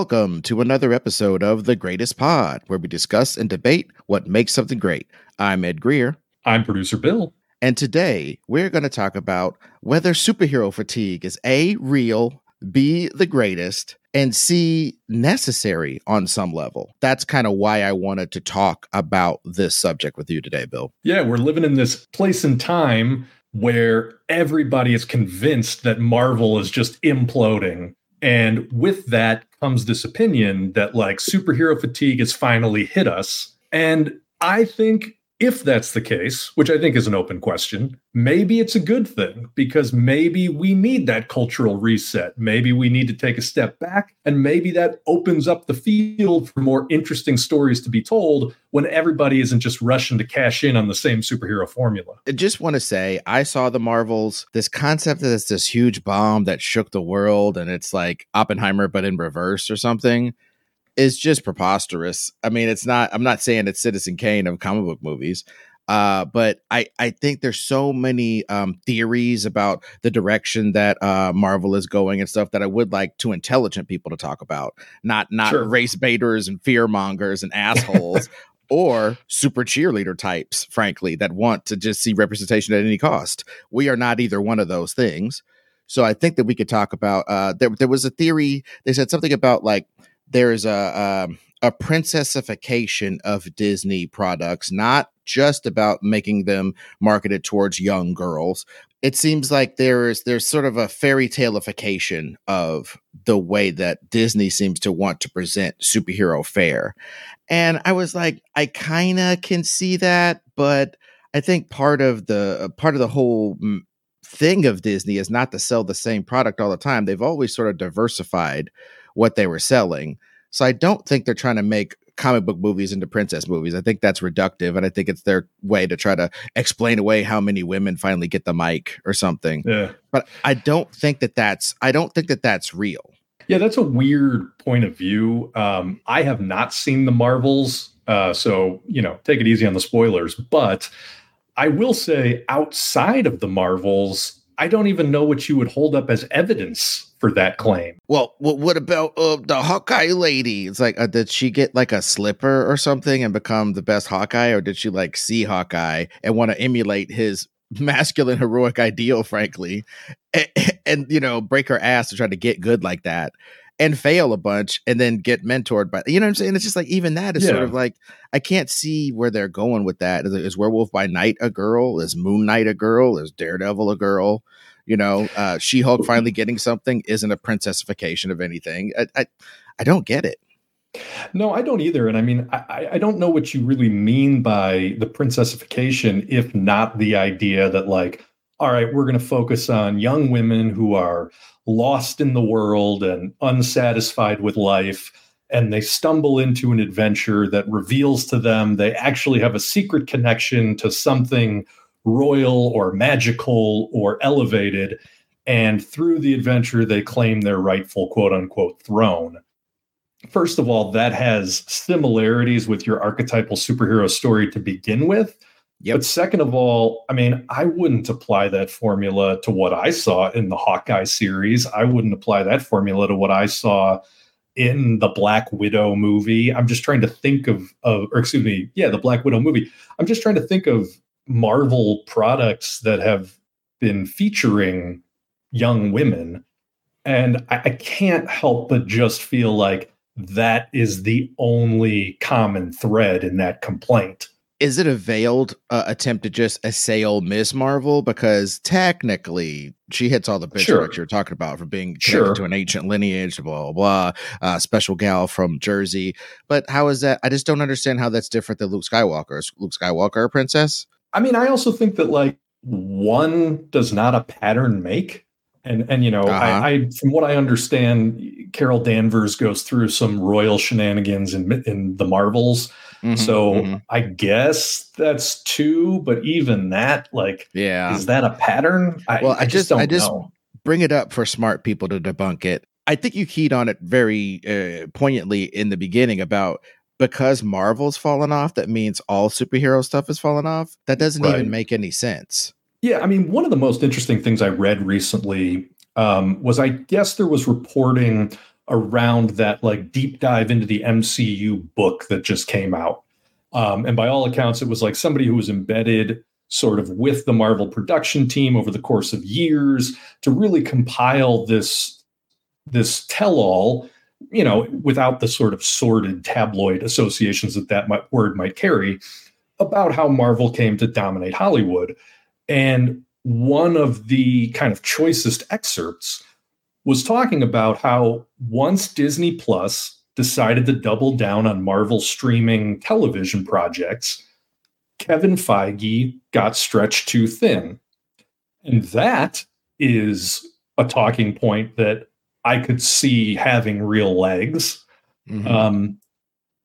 Welcome to another episode of The Greatest Pod, where we discuss and debate what makes something great. I'm Ed Greer. I'm producer Bill. And today we're going to talk about whether superhero fatigue is A, real, B, the greatest, and C, necessary on some level. That's kind of why I wanted to talk about this subject with you today, Bill. Yeah, we're living in this place and time where everybody is convinced that Marvel is just imploding. And with that comes this opinion that like superhero fatigue has finally hit us. And I think if that's the case, which I think is an open question, maybe it's a good thing because maybe we need that cultural reset. Maybe we need to take a step back, and maybe that opens up the field for more interesting stories to be told when everybody isn't just rushing to cash in on the same superhero formula. I just want to say, I saw the Marvels, this concept that it's this huge bomb that shook the world, and it's like Oppenheimer, but in reverse or something is just preposterous. I mean, it's not. I'm not saying it's Citizen Kane of comic book movies, uh, but I I think there's so many um, theories about the direction that uh, Marvel is going and stuff that I would like to intelligent people to talk about, not not sure. race baiters and fear mongers and assholes. or super cheerleader types, frankly, that want to just see representation at any cost. We are not either one of those things. So I think that we could talk about. Uh, there, there was a theory. They said something about like there's a um, a princessification of Disney products, not just about making them marketed towards young girls. It seems like there is there's sort of a fairy taleification of the way that Disney seems to want to present superhero fare. And I was like, I kind of can see that, but I think part of the part of the whole thing of Disney is not to sell the same product all the time. They've always sort of diversified what they were selling. So I don't think they're trying to make comic book movies into princess movies. I think that's reductive, and I think it's their way to try to explain away how many women finally get the mic or something. Yeah. But I don't think that that's I don't think that that's real. Yeah, that's a weird point of view. Um, I have not seen the Marvels, uh, so you know, take it easy on the spoilers. But I will say, outside of the Marvels, I don't even know what you would hold up as evidence for that claim. Well, what about uh, the Hawkeye lady? It's like, uh, did she get like a slipper or something and become the best Hawkeye, or did she like see Hawkeye and want to emulate his masculine heroic ideal, frankly, and, and, you know break her ass to try to get good like that? And fail a bunch, and then get mentored by you know what I'm saying. It's just like even that is yeah. sort of like I can't see where they're going with that. Is, is Werewolf by Night a girl? Is Moon Knight a girl? Is Daredevil a girl? You know, uh, She Hulk finally getting something isn't a princessification of anything. I, I, I don't get it. No, I don't either. And I mean, I, I don't know what you really mean by the princessification, if not the idea that, like, all right, we're going to focus on young women who are lost in the world and unsatisfied with life. And they stumble into an adventure that reveals to them they actually have a secret connection to something royal or magical or elevated. And through the adventure, they claim their rightful quote unquote throne. First of all, that has similarities with your archetypal superhero story to begin with. Yep. But second of all, I mean, I wouldn't apply that formula to what I saw in the Hawkeye series. I wouldn't apply that formula to what I saw in the Black Widow movie. I'm just trying to think of, of or excuse me, yeah, the Black Widow movie. I'm just trying to think of Marvel products that have been featuring young women. And I, I, can't help but just feel like that is the only common thread in that complaint. Is it a veiled uh, attempt to just assail Miss Marvel? Because technically, she hits all the bitch sure. you're talking about for being connected sure. to an ancient lineage, blah, blah, blah, uh, special gal from Jersey. But how is that? I just don't understand how that's different than Luke Skywalker. Is Luke Skywalker a princess? I mean, I also think that like one does not a pattern make. And and you know, uh-huh. I, I, from what I understand, Carol Danvers goes through some royal shenanigans in in the Marvels. Mm-hmm, so mm-hmm. I guess that's two, but even that, like, yeah, is that a pattern? I, well, I, I just, just I just know. bring it up for smart people to debunk it. I think you keyed on it very uh, poignantly in the beginning about because Marvel's fallen off, that means all superhero stuff has fallen off. That doesn't right. even make any sense. Yeah, I mean, one of the most interesting things I read recently um, was I guess there was reporting around that like deep dive into the MCU book that just came out. Um, and by all accounts, it was like somebody who was embedded sort of with the Marvel production team over the course of years to really compile this this tell-all, you know, without the sort of sordid tabloid associations that that might, word might carry, about how Marvel came to dominate Hollywood. And one of the kind of choicest excerpts was talking about how once Disney Plus decided to double down on Marvel streaming television projects, Kevin Feige got stretched too thin. And that is a talking point that I could see having real legs. Mm-hmm. Um,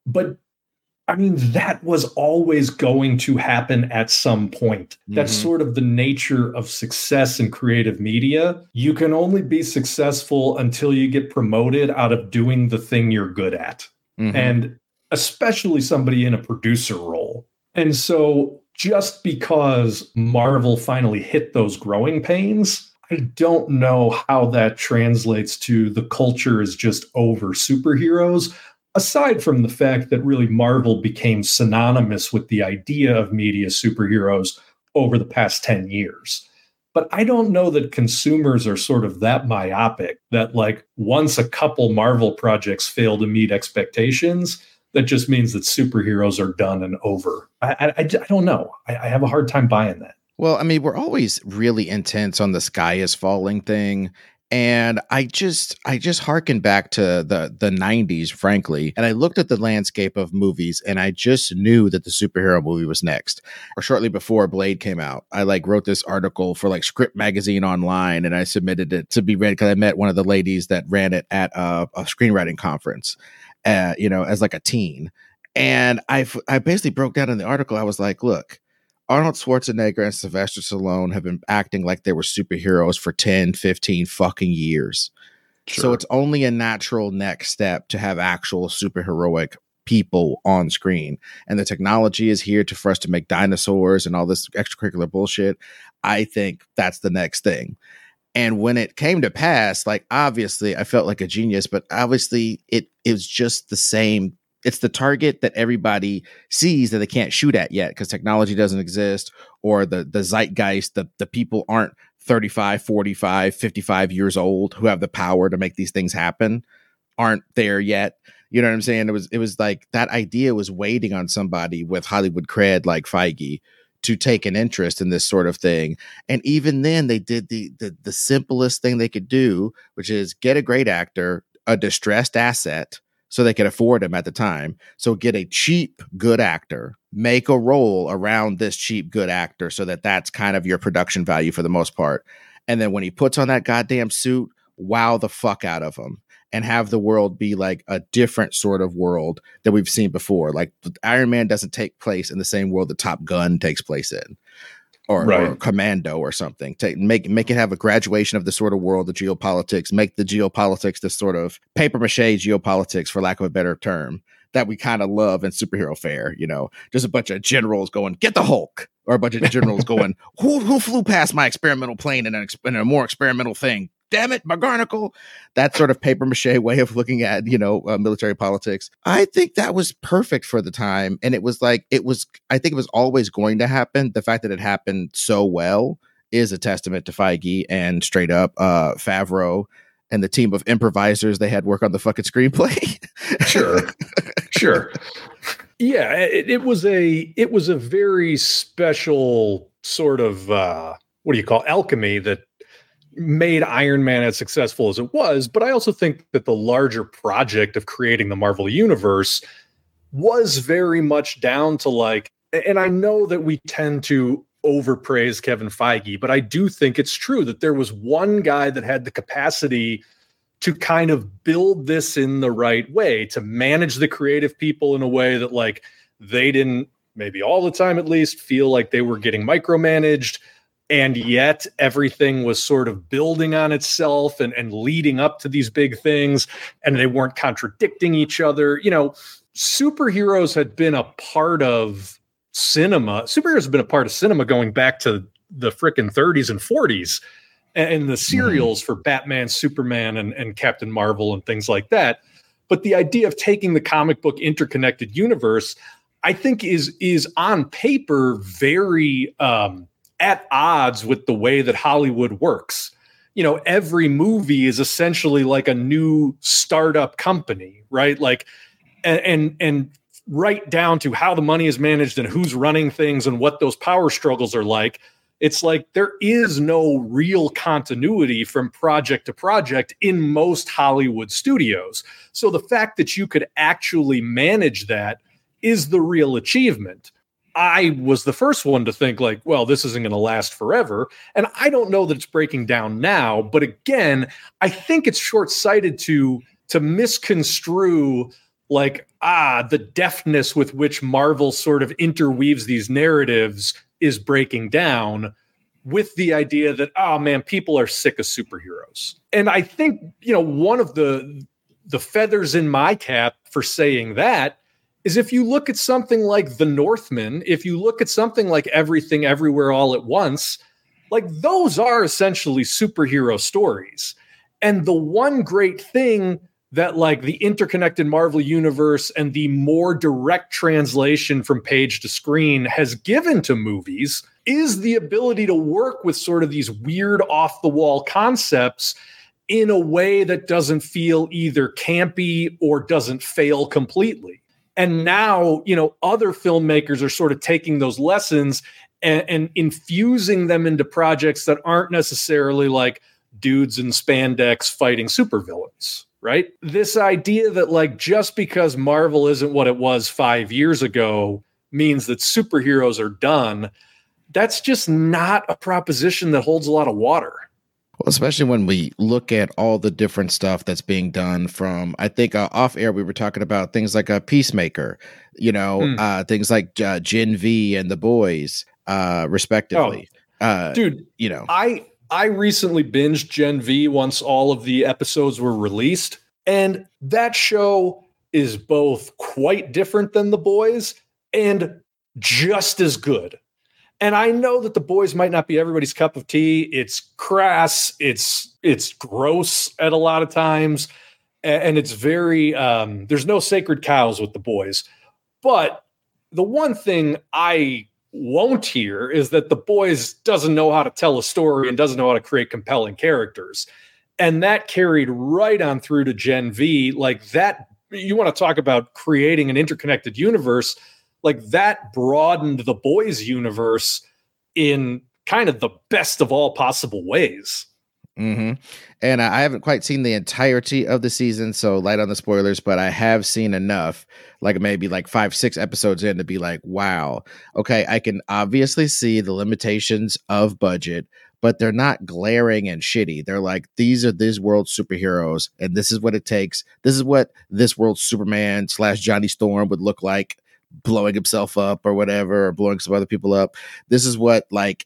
but I mean, that was always going to happen at some point. Mm-hmm. That's sort of the nature of success in creative media. You can only be successful until you get promoted out of doing the thing you're good at. Mm-hmm. And especially somebody in a producer role. And so just because Marvel finally hit those growing pains, I don't know how that translates to the culture is just over superheroes, aside from the fact that really Marvel became synonymous with the idea of media superheroes over the past 10 years. But I don't know that consumers are sort of that myopic that, like, once a couple Marvel projects fail to meet expectations, that just means that superheroes are done and over. I, I, I don't know. I, I have a hard time buying that. Well, I mean, we're always really intense on the sky is falling thing. And I just I just harken back to the the 90s, frankly. And I looked at the landscape of movies and I just knew that the superhero movie was next. Or shortly before Blade came out. I like wrote this article for like Script Magazine online and I submitted it to be read because I met one of the ladies that ran it at a, a screenwriting conference uh, you know, as like a teen. And I, I basically broke down in the article. I was like, look, Arnold Schwarzenegger and Sylvester Stallone have been acting like they were superheroes for 10, 15 fucking years. Sure. So it's only a natural next step to have actual superheroic people on screen. And the technology is here to for us to make dinosaurs and all this extracurricular bullshit. I think that's the next thing. And when it came to pass, like obviously I felt like a genius, but obviously it, it was just the same. It's the target that everybody sees that they can't shoot at yet because technology doesn't exist or the the zeitgeist, the the people aren't 35, 45, 55 years old who have the power to make these things happen aren't there yet. You know what I'm saying? It was it was like that idea was waiting on somebody with Hollywood cred like Feige to take an interest in this sort of thing. And even then, they did the, the the simplest thing they could do, which is get a great actor, a distressed asset, so they could afford him at the time. So get a cheap, good actor, make a role around this cheap, good actor, so that that's kind of your production value for the most part. And then when he puts on that goddamn suit, wow the fuck out of him and have the world be like a different sort of world that we've seen before. Like Iron Man doesn't take place in the same world that Top Gun takes place in. Or, right. or, commando or something take make make it have a graduation of the sort of world of geopolitics make the geopolitics this sort of paper mache geopolitics for lack of a better term that we kind of love in superhero fare you know? Just a bunch of generals going get the hulk! or a bunch of generals going who who flew past my experimental plane in, an, in a more experimental thing damn it, McGarnacle. That sort of paper mache way of looking at, you know, uh, military politics. I think that was perfect for the time. And it was like, it was, I think it was always going to happen. The fact that it happened so well is a testament to Feige and straight up uh, Favreau and the team of improvisers they had work on the fucking screenplay. sure. Sure. Yeah, it, it was a it was a very special sort of uh what do you call alchemy that made Iron Man as successful as it was, but I also think that the larger project of creating the Marvel Universe was very much down to like, and I know that we tend to overpraise Kevin Feige, but I do think it's true that there was one guy that had the capacity to kind of build this in the right way, to manage the creative people in a way that like they didn't maybe all the time at least feel like they were getting micromanaged and yet everything was sort of building on itself and, and leading up to these big things and they weren't contradicting each other you know superheroes had been a part of cinema superheroes have been a part of cinema going back to the frickin' 30s and 40s and, the mm-hmm. serials mm-hmm. for Batman, Superman, and, and Captain Marvel and things like that. But the idea of taking the comic book interconnected universe, I think, is is on paper very um, at odds with the way that Hollywood works. You know, every movie is essentially like a new startup company, right? Like, and and, and right down to how the money is managed and who's running things and what those power struggles are like it's like there is no real continuity from project to project in most Hollywood studios. So the fact that you could actually manage that is the real achievement. I was the first one to think like, well, this isn't going to last forever, and I don't know that it's breaking down now, but again, I think it's short-sighted to to misconstrue like ah the deftness with which Marvel sort of interweaves these narratives is breaking down with the idea that oh man people are sick of superheroes. And i think you know one of the the feathers in my cap for saying that is if you look at something like the northman if you look at something like everything everywhere all at once like those are essentially superhero stories and the one great thing that like the interconnected Marvel universe and the more direct translation from page to screen has given to movies is the ability to work with sort of these weird off the wall concepts in a way that doesn't feel either campy or doesn't fail completely. And now, you know, other filmmakers are sort of taking those lessons and, and infusing them into projects that aren't necessarily like dudes in spandex fighting supervillains right? This idea that, like, just because Marvel isn't what it was five years ago means that superheroes are done, that's just not a proposition that holds a lot of water. Well, especially when we look at all the different stuff that's being done from, I think uh, off air, we were talking about things like a Peacemaker, you know, mm. uh, things like uh, Gen V and The Boys, uh, respectively. Oh, uh, dude, you know, I I recently binged Gen V once all of the episodes were released, and that show is both quite different than The Boys and just as good. And I know that The Boys might not be everybody's cup of tea. It's crass, it's it's gross at a lot of times, and it's very um, there's no sacred cows with The Boys. But the one thing I won't hear is that the boys doesn't know how to tell a story and doesn't know how to create compelling characters and that carried right on through to gen v like that you want to talk about creating an interconnected universe like that broadened the boys universe in kind of the best of all possible ways Mm-hmm. And I haven't quite seen the entirety of the season, so light on the spoilers, but I have seen enough, like maybe like five, six episodes in to be like, wow, okay, I can obviously see the limitations of budget, but they're not glaring and shitty. They're like, these are this world's superheroes, and this is what it takes. This is what this world's Superman slash Johnny Storm would look like blowing himself up or whatever, or blowing some other people up. This is what like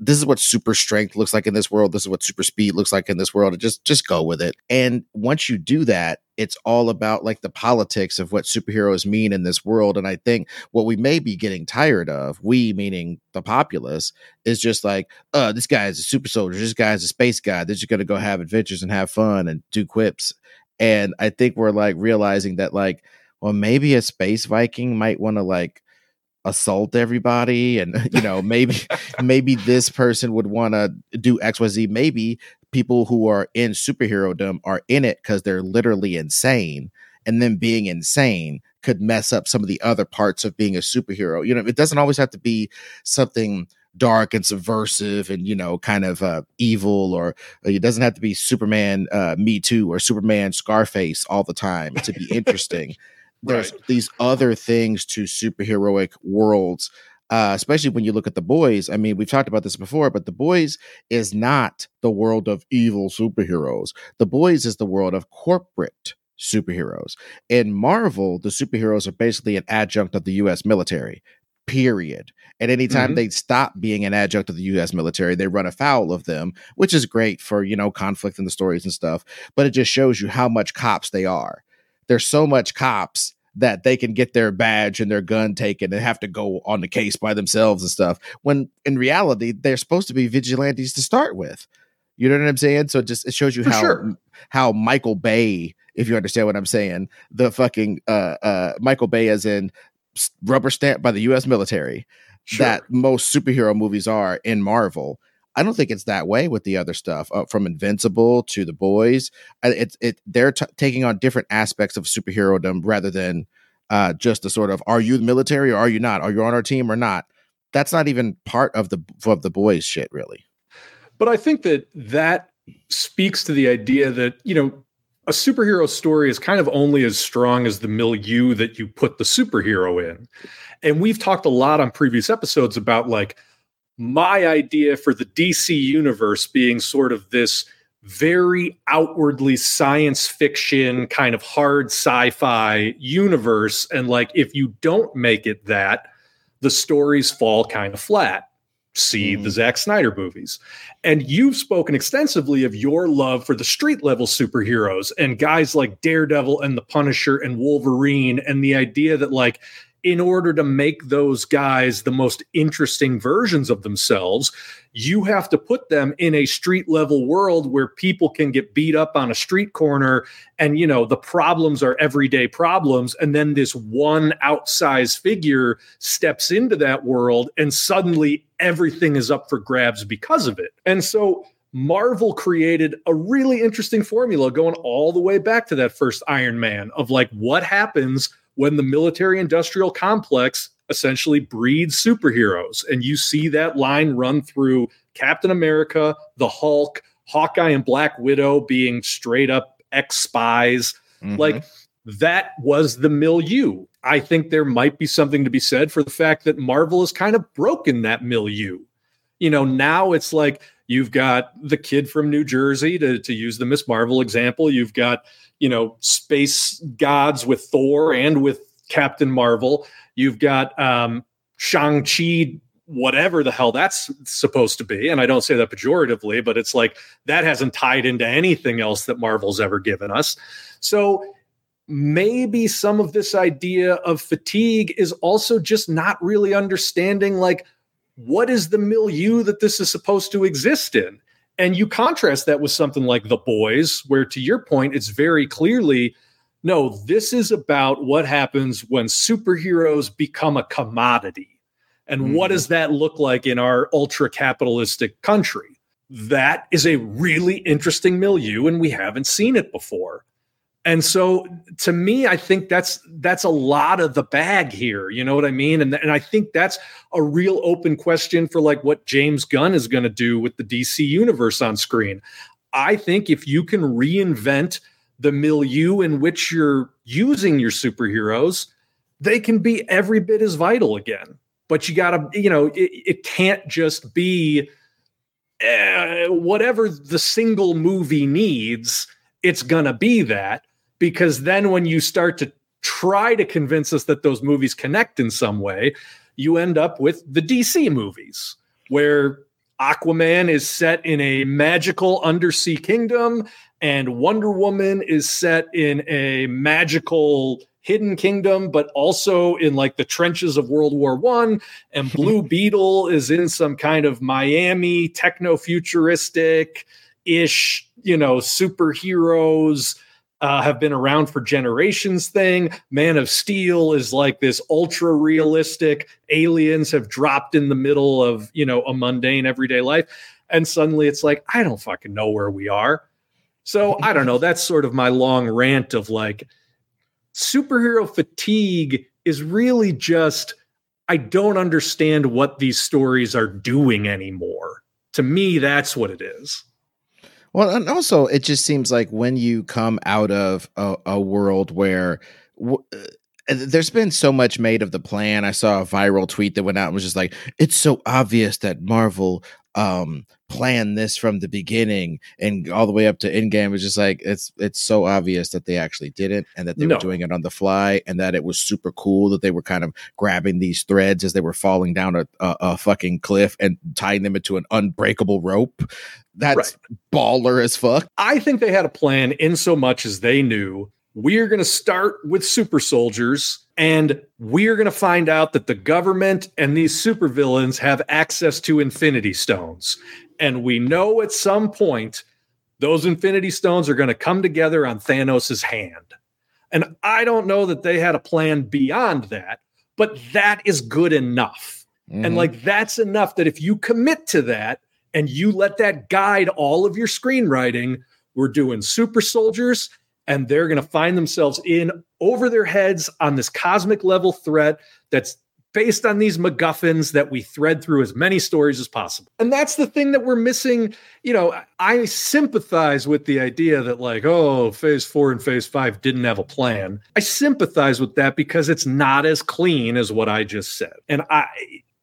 this is what super strength looks like in this world. This is what super speed looks like in this world. Just just go with it. And once you do that it's all about like the politics of what superheroes mean in this world. And i think what we may be getting tired of we meaning the populace is just like uh this guy is a super soldier. This guy is a space guy. They're just gonna go have adventures and have fun and do quips. And i think we're like realizing that like well maybe a space viking might want to like assault everybody and you know maybe maybe this person would want to do xyz maybe people who are in superherodom are in it because they're literally insane and then being insane could mess up some of the other parts of being a superhero. You know it doesn't always have to be something dark and subversive and you know kind of uh, evil or uh, it doesn't have to be superman uh, me too or superman scarface all the time to be interesting there's right. these other things to superheroic worlds uh, especially when you look at the boys. I mean, we've talked about this before, but the boys is not the world of evil superheroes. The boys is the world of corporate superheroes. In Marvel, the superheroes are basically an adjunct of the U.S. military. Period. At any time mm-hmm. they stop being an adjunct of the U.S. military, they run afoul of them, which is great for you know conflict in the stories and stuff. But it just shows you how much cops they are there's so much cops that they can get their badge and their gun taken and have to go on the case by themselves and stuff. When in reality, they're supposed to be vigilantes to start with. You know what I'm saying? So it just it shows you For how sure. how Michael Bay, if you understand what I'm saying, the fucking uh uh Michael Bay as in rubber stamp by the US military Sure. that most superhero movies are in Marvel. I don't think it's that way with the other stuff, uh, from Invincible to The Boys. It's it they're t- taking on different aspects of superherodom rather than uh, just the sort of are you the military or are you not? Are you on our team or not? That's not even part of the of the boys shit, really. But I think that that speaks to the idea that, you know, a superhero story is kind of only as strong as the milieu that you put the superhero in. And we've talked a lot on previous episodes about like my idea for the DC universe being sort of this very outwardly science fiction kind of hard sci-fi universe. And like if you don't make it that the stories fall kind of flat. See Mhm. the Zack Snyder movies. And you've spoken extensively of your love for the street level superheroes and guys like Daredevil and the Punisher and Wolverine and the idea that like in order to make those guys the most interesting versions of themselves you have to put them in a street level world where people can get beat up on a street corner and you know the problems are everyday problems. And then this one outsized figure steps into that world and suddenly everything is up for grabs because of it. And so Marvel created a really interesting formula going all the way back to that first Iron Man of like what happens when the military industrial complex essentially breeds superheroes. And you see that line run through Captain America, the Hulk, Hawkeye, and Black Widow being straight up ex spies. Mhm. Like that was the milieu. I think there might be something to be said for the fact that Marvel has kind of broken that milieu. You know, now it's like you've got the kid from New Jersey to, to use the Miss Marvel example. You've got, you know, space gods with Thor and with Captain Marvel. You've got um, Shang-Chi, whatever the hell that's supposed to be. And I don't say that pejoratively, but it's like that hasn't tied into anything else that Marvel's ever given us. So maybe some of this idea of fatigue is also just not really understanding like what is the milieu that this is supposed to exist in? And you contrast that with something like the boys where to your point it's very clearly no this is about what happens when superheroes become a commodity. And what Mhm. does that look like in our ultra capitalistic country? That is a really interesting milieu and we haven't seen it before and so to me i think that's that's a lot of the bag here you know what i mean? And, and i think that's a real open question for like what james gunn is going to do with the dc universe on screen. I think if you can reinvent the milieu in which you're using your superheroes they can be every bit as vital again. But you gotta you know it, it can't just be eh, whatever the single movie needs it's gonna be that because then when you start to try to convince us that those movies connect in some way, you end up with the DC movies where Aquaman is set in a magical undersea kingdom and Wonder Woman is set in a magical hidden kingdom but also in like the trenches of World War 1 and Blue Beetle is in some kind of Miami techno futuristic ish, you know, superheroes uh, have been around for generations thing. Man of Steel is like this ultra realistic. Aliens have dropped in the middle of, you know, a mundane everyday life. And suddenly it's like, I don't fucking know where we are. So I don't know. That's sort of my long rant of like superhero fatigue is really just, I don't understand what these stories are doing anymore. To me, that's what it is. Well, and also it just seems like when you come out of a, a world where w- uh, there's been so much made of the plan. I saw a viral tweet that went out and was just like, "It's so obvious that Marvel um plan this from the beginning and all the way up to Endgame." It's just like it's it's so obvious that they actually didn't, and that they No. were doing it on the fly, and that it was super cool that they were kind of grabbing these threads as they were falling down a, a, a fucking cliff and tying them into an unbreakable rope. That's baller as fuck. I think they had a plan in so much as they knew we're going to start with super soldiers and we're going to find out that the government and these supervillains have access to infinity stones. and we know at some point those Infinity Stones are going to come together on Thanos' hand. And I don't know that they had a plan beyond that, but that is good enough. Mm-hmm. And like that's enough that if you commit to that and you let that guide all of your screenwriting, we're doing super soldiers and they're going to find themselves in over their heads on this cosmic level threat that's based on these MacGuffins that we thread through as many stories as possible. And that's the thing that we're missing. You know, I sympathize with the idea that, like, oh, phase four and phase five didn't have a plan. I sympathize with that because it's not as clean as what I just said. And I,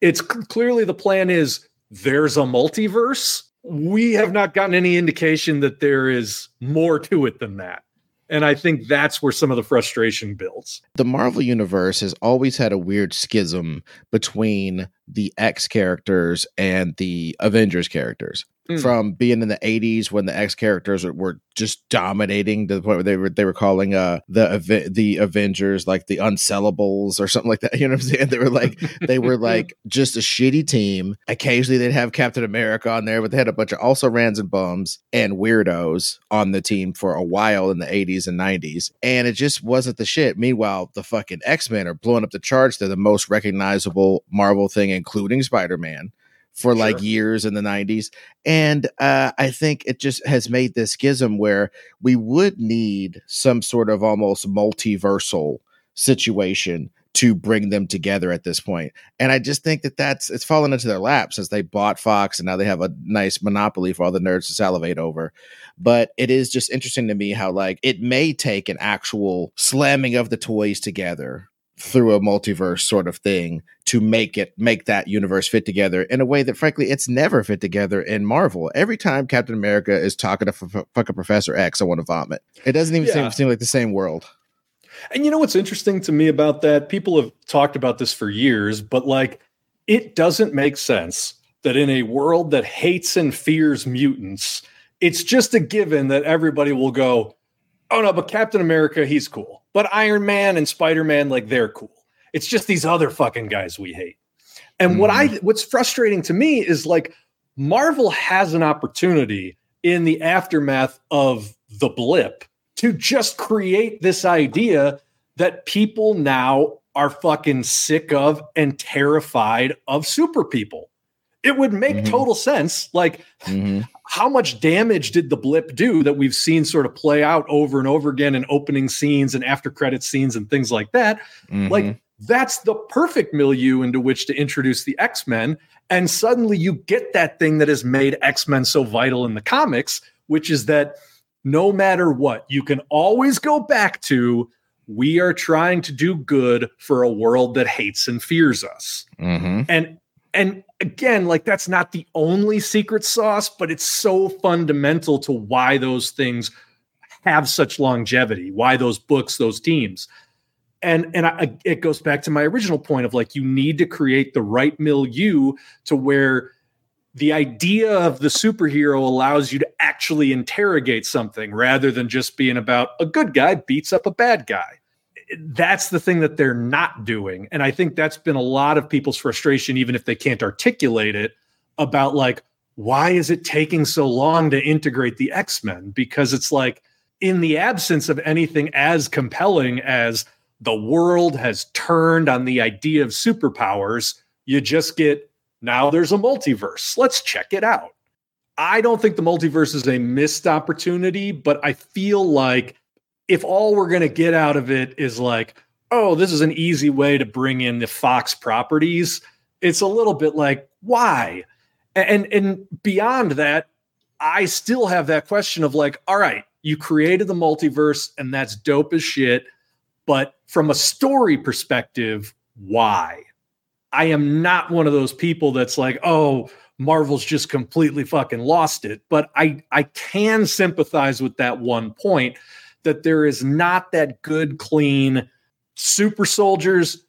it's clearly the plan is there's a multiverse. We have not gotten any indication that there is more to it than that. And I think that's where some of the frustration builds. The Marvel Universe has always had a weird schism between the X characters and the Avengers characters. Mm. From being in the 80s when the X characters were just dominating to the point where they were they were calling uh the the Avengers like the unsellables or something like that. You know what I'm saying? They were like they were like just a shitty team. Occasionally they'd have Captain America on there, but they had a bunch of also rans and bums and weirdos on the team for a while in the 80s and 90s. And it just wasn't the shit. Meanwhile, the fucking X-Men are blowing up the charts. They're the most recognizable Marvel thing including Spider Man, for sure. like years in the 90s. And uh, I think it just has made this schism where we would need some sort of almost multiversal situation to bring them together at this point. And I just think that that's it's fallen into their lap since they bought Fox and now they have a nice monopoly for all the nerds to salivate over. But it is just interesting to me how like it may take an actual slamming of the toys together through a multiverse sort of thing to make it make that universe fit together in a way that frankly it's never fit together in Marvel. Every time Captain America is talking to f- fucking Professor X, I want to vomit. It doesn't even yeah. seem, seem like the same world. And you know what's interesting to me about that? People have talked about this for years, but like it doesn't make sense that in a world that hates and fears mutants, it's just a given that everybody will go, "Oh no, but Captain America, he's cool." But Iron Man and Spider Man, like they're cool. It's just these other fucking guys we hate. And mm. what I mm. what's frustrating to me is like Marvel has an opportunity in the aftermath of the blip to just create this idea that people now are fucking sick of and terrified of super people. It would make mm-hmm. total sense. Like, mm-hmm. How much damage did the blip do that we've seen sort of play out over and over again in opening scenes and after credit scenes and things like that? Mm-hmm. Like, that's the perfect milieu into which to introduce the X Men. And suddenly you get that thing that has made X Men so vital in the comics, which is that no matter what, you can always go back to we are trying to do good for a world that hates and fears us. Mm-hmm. And and again, like that's not the only secret sauce, but it's so fundamental to why those things have such longevity, why those books, those teams. And and I, it goes back to my original point of like you need to create the right milieu to where the idea of the superhero allows you to actually interrogate something rather than just being about a good guy beats up a bad guy that's the thing that they're not doing. And I think that's been a lot of people's frustration, even if they can't articulate it, about like, why is it taking so long to integrate the X Men? Because it's like, in the absence of anything as compelling as the world has turned on the idea of superpowers, you just get now there's a multiverse. Let's check it out. I don't think the multiverse is a missed opportunity, but I feel like if all we're going to get out of it is like, oh, this is an easy way to bring in the Fox properties, it's a little bit like, why? And and beyond that, I still have that question of like, all right, you created the multiverse and that's dope as shit, but from a story perspective, why? I am not one of those people that's like, oh, Marvel's just completely fucking lost it. But I I can sympathize with that one point that there is not that good, clean super soldiers.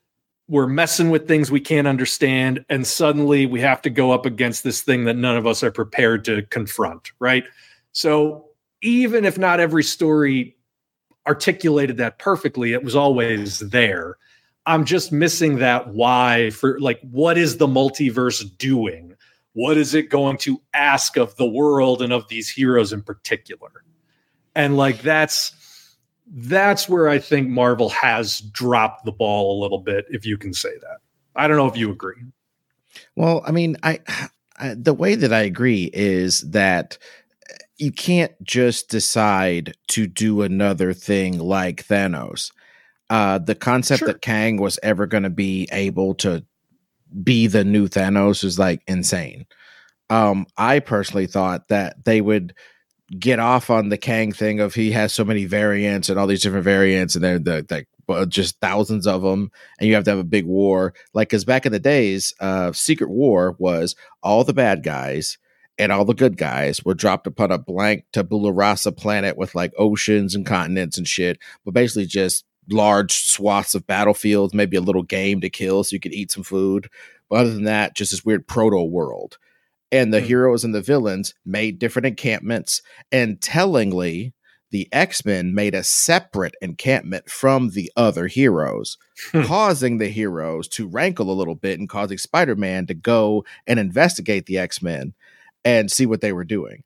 We're messing with things we can't understand. And suddenly we have to go up against this thing that none of us are prepared to confront. Right. So even if not every story articulated that perfectly, it was always there. I'm just missing that why for like, what is the multiverse doing? what is it going to ask of the world and of these heroes in particular? And like that's that's where I think Marvel has dropped the ball a little bit, if you can say that. I don't know if you agree. Well, I mean, I, I the way that I agree is that you can't just decide to do another thing like Thanos. Uh, the concept sure. that Kang was ever going to be able to be the new Thanos is like insane. Um, I personally thought that they would get off on the Kang thing of he has so many variants and all these different variants, and they're the like just thousands of them, and you have to have a big war. Like, because back in the days, uh, Secret War was all the bad guys and all the good guys were dropped upon a blank tabula rasa planet with like oceans and continents and shit, but basically just large swaths of battlefields, maybe a little game to kill so you could eat some food. But other than that, just this weird proto world. And the mm-hmm. heroes and the villains made different encampments. And tellingly, the X Men made a separate encampment from the other heroes, hmm. causing the heroes to rankle a little bit and causing Spider Man to go and investigate the X Men and see what they were doing.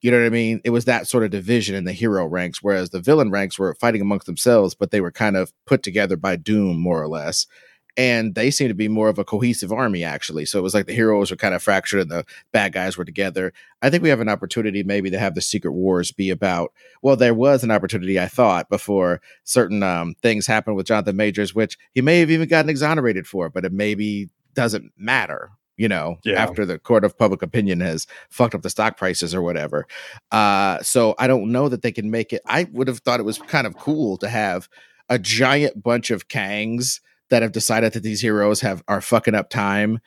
You know what I mean? It was that sort of division in the hero ranks, whereas the villain ranks were fighting amongst themselves, but they were kind of put together by Doom, more or less. And they seemed to be more of a cohesive army, actually. So it was like the heroes were kind of fractured and the bad guys were together. I think we have an opportunity maybe to have the Secret Wars be about. Well, there was an opportunity, I thought, before certain um, things happened with Jonathan Majors, which he may have even gotten exonerated for, but it maybe doesn't matter you know, yeah. after the court of public opinion has fucked up the stock prices or whatever. Uh, so I don't know that they can make it. I would have thought it was kind of cool to have a giant bunch of Kangs that have decided that these heroes have are fucking up time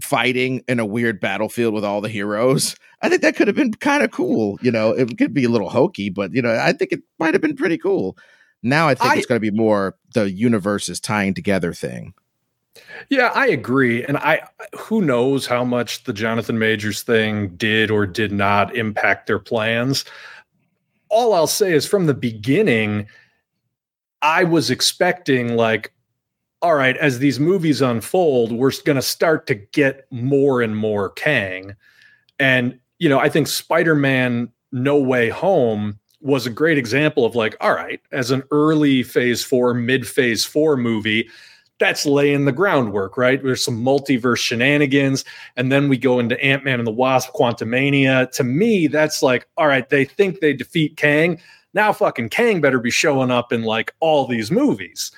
fighting in a weird battlefield with all the heroes. I think that could have been kind of cool. You know, it could be a little hokey, but you know, I think it might have been pretty cool. Now I think I, it's going to be more the universe is tying together thing. Yeah, I agree. And I who knows how much the Jonathan Majors thing did or did not impact their plans. All I'll say is from the beginning, I was expecting like all right, as these movies unfold, we're going to start to get more and more Kang. And you know, I think Spider-Man No Way Home was a great example of like, all right, as an early phase 4, mid phase 4 movie, that's laying the groundwork, right? There's some multiverse shenanigans, and then we go into Ant Man and the Wasp, Quantumania. To me, that's like, all right, they think they defeat Kang. Now, fucking Kang better be showing up in like all these movies.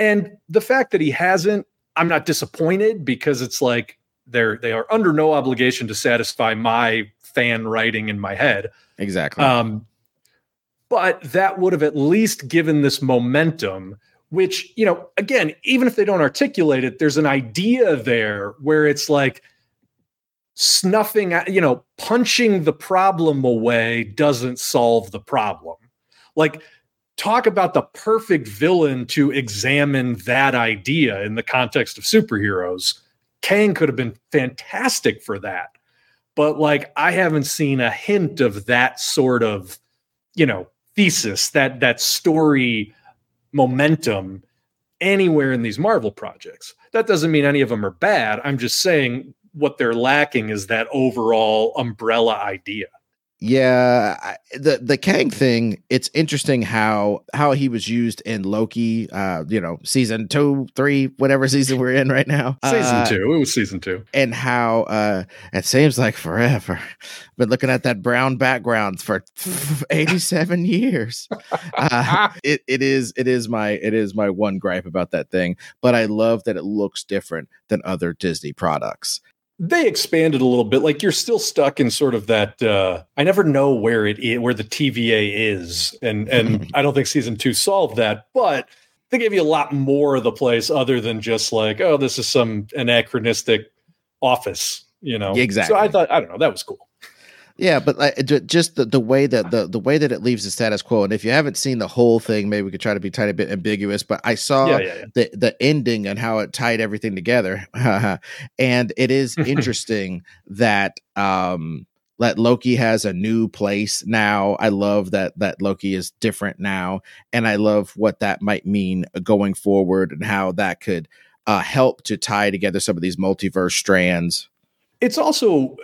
And the fact that he hasn't, I'm not disappointed because it's like they're they are under no obligation to satisfy my fan writing in my head. Exactly. Um, but that would have at least given this momentum which, you know, again, even if they don't articulate it, there's an idea there where it's like snuffing, you know, punching the problem away doesn't solve the problem. Like, talk about the perfect villain to examine that idea in the context of superheroes. Kang could have been fantastic for that. But like I haven't seen a hint of that sort of, you know, thesis, that that story momentum anywhere in these Marvel projects. That doesn't mean any of them are bad. I'm just saying what they're lacking is that overall umbrella idea. Yeah, the the Kang thing. It's interesting how how he was used in Loki. Uh, you know, season two, three, whatever season we're in right now. Season uh, two. It was season two. And how uh, it seems like forever. Been looking at that brown background for eighty seven years. Uh, it it is it is my it is my one gripe about that thing. But I love that it looks different than other Disney products they expanded a little bit. Like you're still stuck in sort of that uh i never know where it is where the tva is. And and i don't think season two solved that but they gave you a lot more of the place other than just like oh this is some anachronistic office you know? Exactly so i thought i don't know that was cool yeah, but like, just the, the way that the, the way that it leaves the status quo, and if you haven't seen the whole thing, maybe we could try to be a tiny bit ambiguous. But I saw yeah, yeah, yeah. the the ending and how it tied everything together, and it is interesting that um that Loki has a new place now. I love that that Loki is different now, and I love what that might mean going forward and how that could uh, help to tie together some of these multiverse strands it's also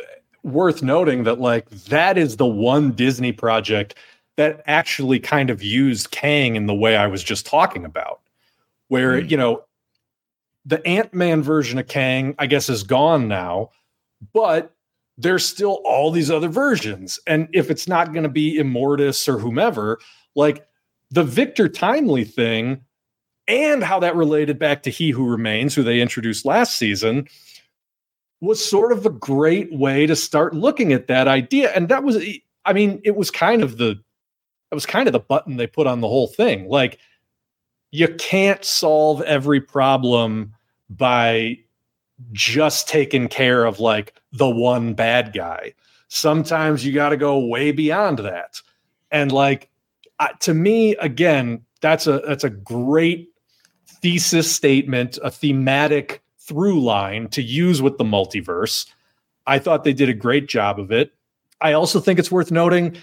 worth noting that like that is the one Disney project that actually kind of used Kang in the way I was just talking about, where mm. you know the Ant Man version of Kang, I guess, is gone now, but there's still all these other versions. And if it's not going to be Immortus or whomever, like the Victor Timely thing and how that related back to He Who Remains, who they introduced last season, was sort of a great way to start looking at that idea. And that was, I mean, it was kind of the, it was kind of the button they put on the whole thing. Like, you can't solve every problem by just taking care of like the one bad guy. Sometimes you got to go way beyond that. And like to me again, that's a that's a great thesis statement, a thematic through line to use with the multiverse. I thought they did a great job of it. I also think it's worth noting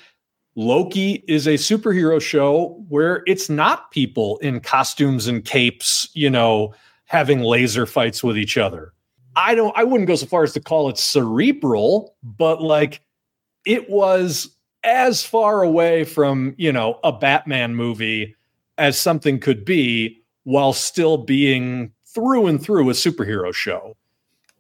Loki is a superhero show where it's not people in costumes and capes, you know, having laser fights with each other. I don't I wouldn't go so far as to call it cerebral, but like it was as far away from, you know, a Batman movie as something could be while still being through and through a superhero show.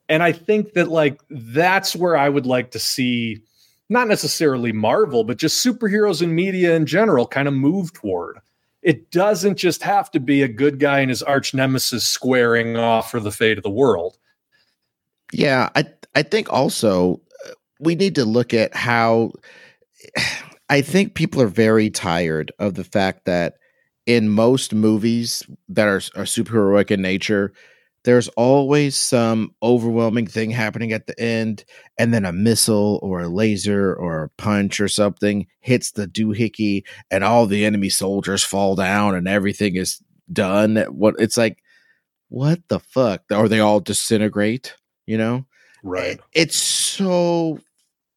And I think that like that's where I would like to see not necessarily Marvel, but just superheroes and media in general kind of move toward. It doesn't just have to be a good guy and his arch nemesis squaring off for the fate of the world. Yeah, I I think also uh, we need to look at how I think people are very tired of the fact that in most movies that are, are superheroic in nature, there's always some overwhelming thing happening at the end, and then a missile or a laser or a punch or something hits the doohickey, and all the enemy soldiers fall down, and everything is done. What it's like, what the fuck? Or they all disintegrate, you know? Right. It's so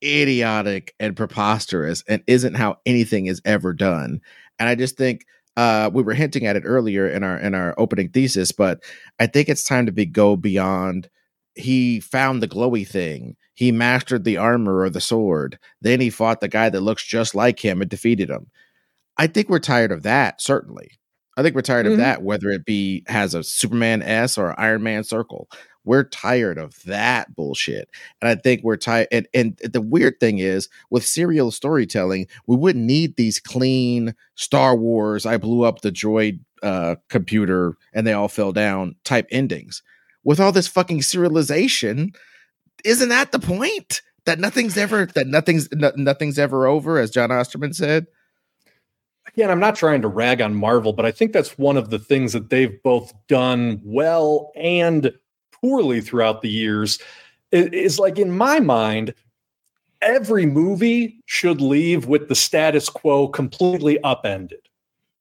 idiotic and preposterous, and isn't how anything is ever done. And I just think uh, we were hinting at it earlier in our in our opening thesis, but I think it's time to be go beyond. He found the glowy thing. He mastered the armor or the sword. Then he fought the guy that looks just like him and defeated him. I think we're tired of that. Certainly, I think we're tired mm-hmm. of that. Whether it be has a Superman S or Iron Man circle, we're tired of that bullshit. And I think we're tired. And, and the weird thing is, with serial storytelling, we wouldn't need these clean Star Wars, I blew up the droid uh, computer and they all fell down type endings. With all this fucking serialization, isn't that the point? That nothing's ever that nothing's no, nothing's ever over, as Jon Osterman said again, I'm not trying to rag on Marvel, but I think that's one of the things that they've both done well and poorly throughout the years. Is like in my mind every movie should leave with the status quo completely upended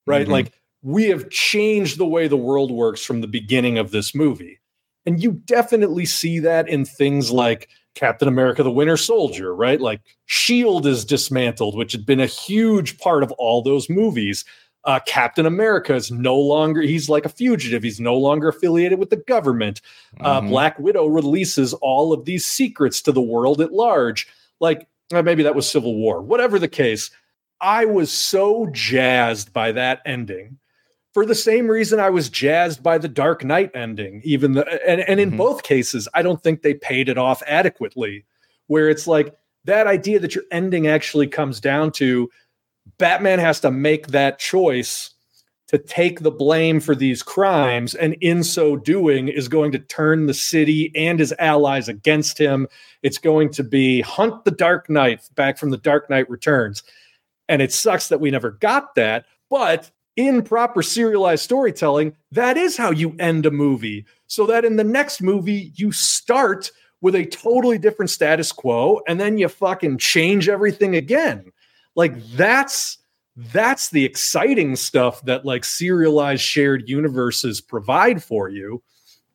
right? Mm-hmm. like we have changed the way the world works from the beginning of this movie. And you definitely see that in things like Captain America the Winter Soldier, right? Like Shield is dismantled, which had been a huge part of all those movies uh, Captain America is no longer, he's like a fugitive. He's no longer affiliated with the government. Uh, mm-hmm. Black Widow releases all of these secrets to the world at large. Like uh, maybe that was Civil War, whatever the case. I was so jazzed by that ending for the same reason I was jazzed by the Dark Knight ending. Even the, and, and in mm-hmm. both cases, I don't think they paid it off adequately. Where it's like that idea that your ending actually comes down to Batman has to make that choice to take the blame for these crimes, and in so doing, is going to turn the city and his allies against him. It's going to be hunt the Dark Knight back from the Dark Knight Returns. And it sucks that we never got that, but in proper serialized storytelling, that is how you end a movie. So that in the next movie, you start with a totally different status quo and then you fucking change everything again. Like that's that's the exciting stuff that like serialized shared universes provide for you.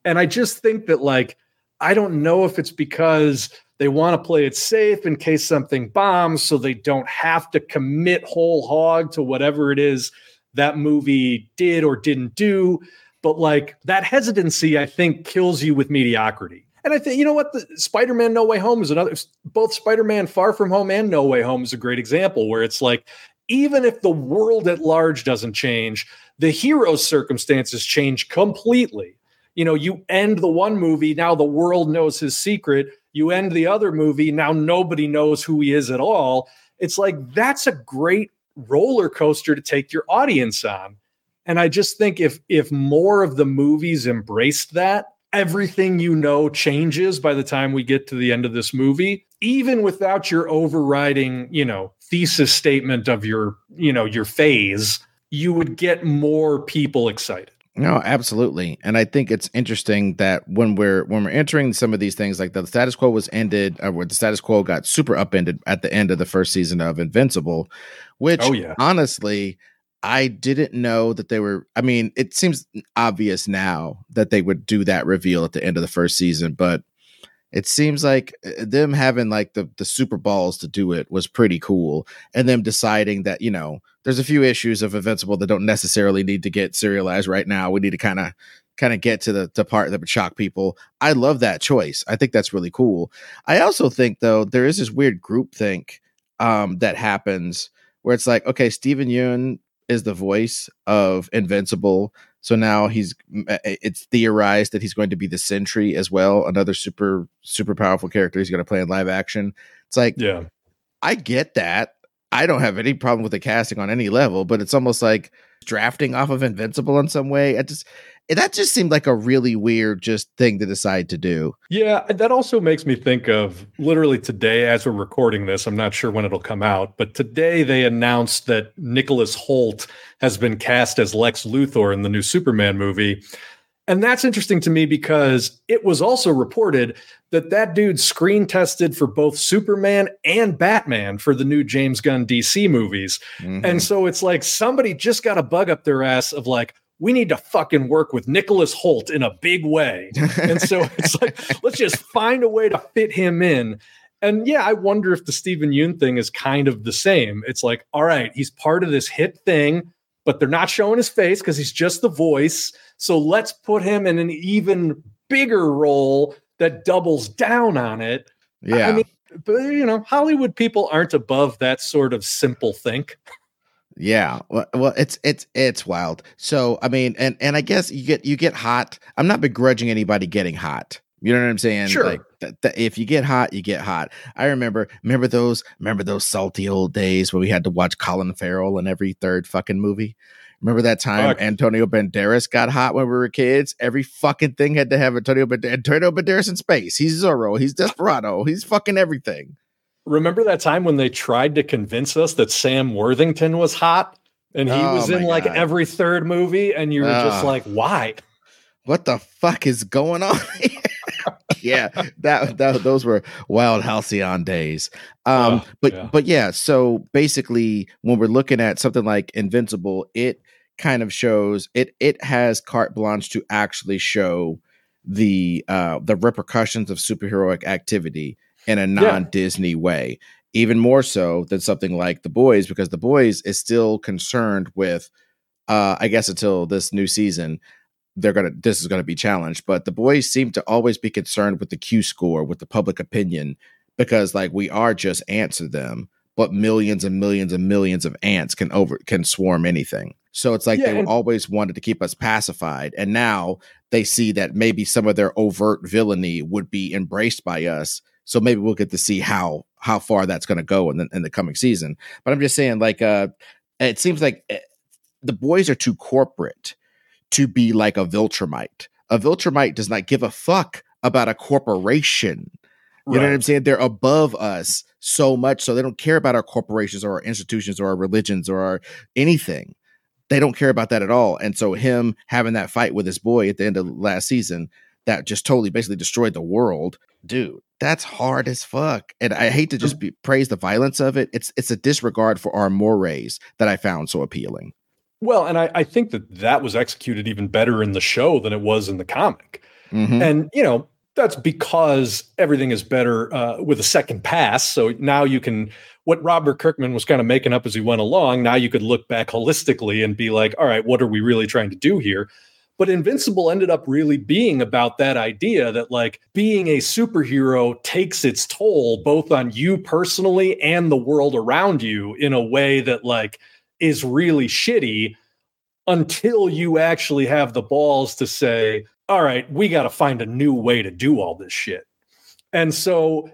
And I just think that like I don't know if it's because they want to play it safe in case something bombs so they don't have to commit whole hog to whatever it is that movie did or didn't do but like that hesitancy i think kills you with mediocrity And I think you know what the Spider-Man No Way Home is another both Spider-Man Far From Home and No Way Home is a great example where it's like even if the world at large doesn't change, the hero's circumstances change completely. You know, you end the one movie, now the world knows his secret. You end the other movie, now nobody knows who he is at all. It's like that's a great roller coaster to take your audience on. And I just think if if more of the movies embraced that, everything you know changes by the time we get to the end of this movie, even without your overriding, you know, thesis statement of your, you know, your phase, you would get more people excited. No, absolutely. And I think it's interesting that when we're when we're entering some of these things, like the status quo was ended, or where the status quo got super upended at the end of the first season of Invincible, which oh, yeah. honestly, I didn't know that they were. I mean, it seems obvious now that they would do that reveal at the end of the first season, but it seems like uh, them having like the the super balls to do it was pretty cool and them deciding that you know there's a few issues of invincible that don't necessarily need to get serialized right now. We need to kind of kind of get to the, the part that would shock people. I love that choice. I think that's really cool. I also think though there is this weird group think um, that happens where it's like okay steven yeun is the voice of invincible so now he's it's theorized that he's going to be the Sentry as well, another super super powerful character he's going to play in live action. It's like, yeah, I get that. I don't have any problem with the casting on any level, but it's almost like drafting off of Invincible in some way. It just that just seemed like a really weird just thing to decide to do. Yeah, that also makes me think of literally today as we're recording this. I'm not sure when it'll come out, but today they announced that Nicholas Hoult has been cast as Lex Luthor in the new Superman movie. And that's interesting to me because it was also reported that that dude screen tested for both Superman and Batman for the new James Gunn DC movies. Mm-hmm. And so it's like somebody just got a bug up their ass of like, we need to fucking work with Nicholas Hoult in a big way. And so it's like, let's just find a way to fit him in. And yeah, I wonder if the Steven Yeun thing is kind of the same. It's like, all right, he's part of this hit thing, but they're not showing his face because he's just the voice. So let's put him in an even bigger role that doubles down on it. Yeah. I mean, but you know, Hollywood people aren't above that sort of simple think. Yeah, well, it's it's it's wild. So I mean, and and I guess you get you get hot. I'm not begrudging anybody getting hot. You know what I'm saying? Sure. Like th- th- if you get hot, you get hot. I remember remember those remember those salty old days where we had to watch Colin Farrell in every third fucking movie. Remember that time Fuck. Antonio Banderas got hot when we were kids? Every fucking thing had to have Antonio Banderas, Antonio Banderas in space. He's Zorro. He's Desperado. He's fucking everything. Remember that time when they tried to convince us that Sam Worthington was hot and he oh was in like God. every third movie and you were just like, why? What the fuck is going on? yeah, that, that those were wild halcyon days. Um, but yeah. but yeah, so basically when we're looking at something like Invincible, it kind of shows it it has carte blanche to actually show the uh the repercussions of superheroic activity in a non-Disney yeah. way. Even more so than something like The Boys, because The Boys is still concerned with, uh, I guess until this new season, they're gonna this is gonna be challenged. But The Boys seem to always be concerned with the Q score, with the public opinion, because like we are just ants to them, but millions and millions and millions of ants can over can swarm anything. So it's like yeah, they and- always wanted to keep us pacified, and now they see that maybe some of their overt villainy would be embraced by us so maybe we'll get to see how how far that's going to go in the in the coming season. But I'm just saying, like, uh, it seems like eh, the boys are too corporate to be like a Viltrumite. A Viltrumite does not give a fuck about a corporation. You right. know what I'm saying? They're above us so much, so they don't care about our corporations or our institutions or our religions or our anything. They don't care about that at all. And so him having that fight with his boy at the end of last season that just totally basically destroyed the world, dude that's hard as fuck. And I hate to just be, praise the violence of it. It's it's a disregard for our mores that I found so appealing. Well, and I, I think that that was executed even better in the show than it was in the comic. Mm-hmm. And you know that's because everything is better uh, with a second pass. So now you can what Robert Kirkman was kind of making up as he went along. Now you could look back holistically and be like, all right, what are we really trying to do here? But Invincible ended up really being about that idea that, like, being a superhero takes its toll both on you personally and the world around you in a way that, like, is really shitty until you actually have the balls to say, all right, we got to find a new way to do all this shit. And so,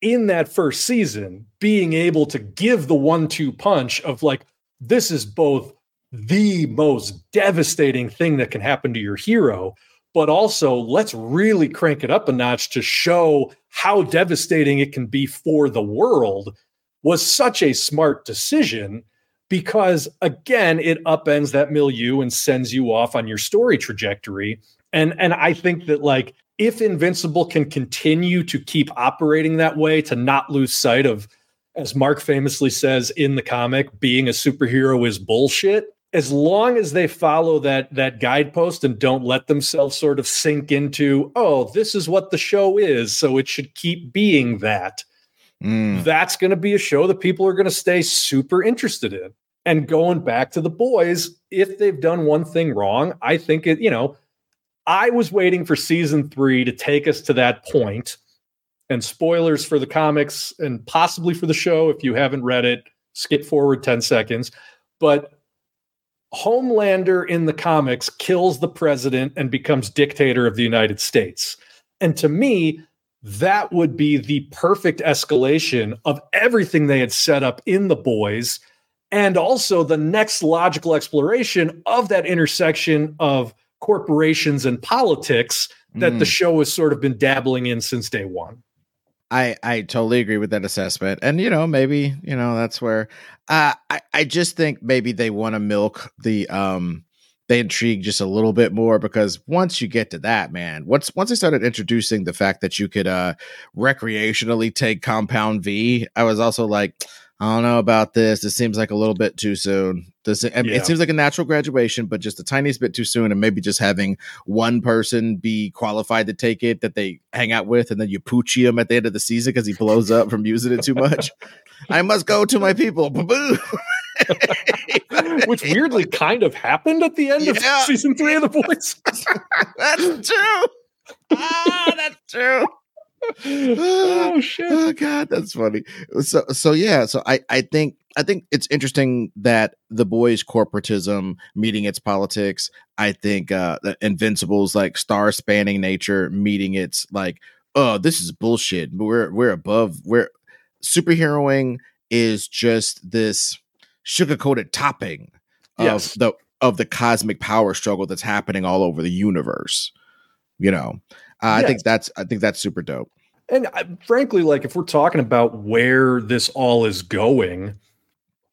in that first season, being able to give the one two punch of like, this is both the most devastating thing that can happen to your hero, but also let's really crank it up a notch to show how devastating it can be for the world was such a smart decision because again it upends that milieu and sends you off on your story trajectory. And and i think that like if invincible can continue to keep operating that way to not lose sight of as mark famously says in the comic being a superhero is bullshit as long as they follow that that guidepost and don't let themselves sort of sink into oh this is what the show is so it should keep being that mm. that's going to be a show that people are going to stay super interested in. And going back to the boys if they've done one thing wrong i think it you know i was waiting for season 3 to take us to that point. And spoilers for the comics and possibly for the show if you haven't read it skip forward 10 seconds. But Homelander in the comics kills the president and becomes dictator of the United States. And to me, that would be the perfect escalation of everything they had set up in The Boys, and also the next logical exploration of that intersection of corporations and politics that mm. the show has sort of been dabbling in since day one. I I totally agree with that assessment, and you know maybe you know that's where uh, I I just think maybe they want to milk the um the intrigue just a little bit more because once you get to that man once once they started introducing the fact that you could uh recreationally take compound V I was also like I don't know about this. It seems like a little bit too soon. This, I mean, yeah. It seems like a natural graduation, but just the tiniest bit too soon. And maybe just having one person be qualified to take it that they hang out with, and then you poochie him at the end of the season because he blows up from using it too much. I must go to my people. Which weirdly kind of happened at the end yeah. of season three of The Boys. that's true. Ah, that's true. Oh shit! Oh god, that's funny. So so yeah, so I I think I think it's interesting that the boys' corporatism meeting its politics. I think uh Invincible's like star spanning nature meeting its like oh this is bullshit. We're we're above. We're superheroing is just this sugar coated topping yes. of the of the cosmic power struggle that's happening all over the universe. You know, uh, yes. I think that's I think that's super dope. And uh, frankly, like if we're talking about where this all is going,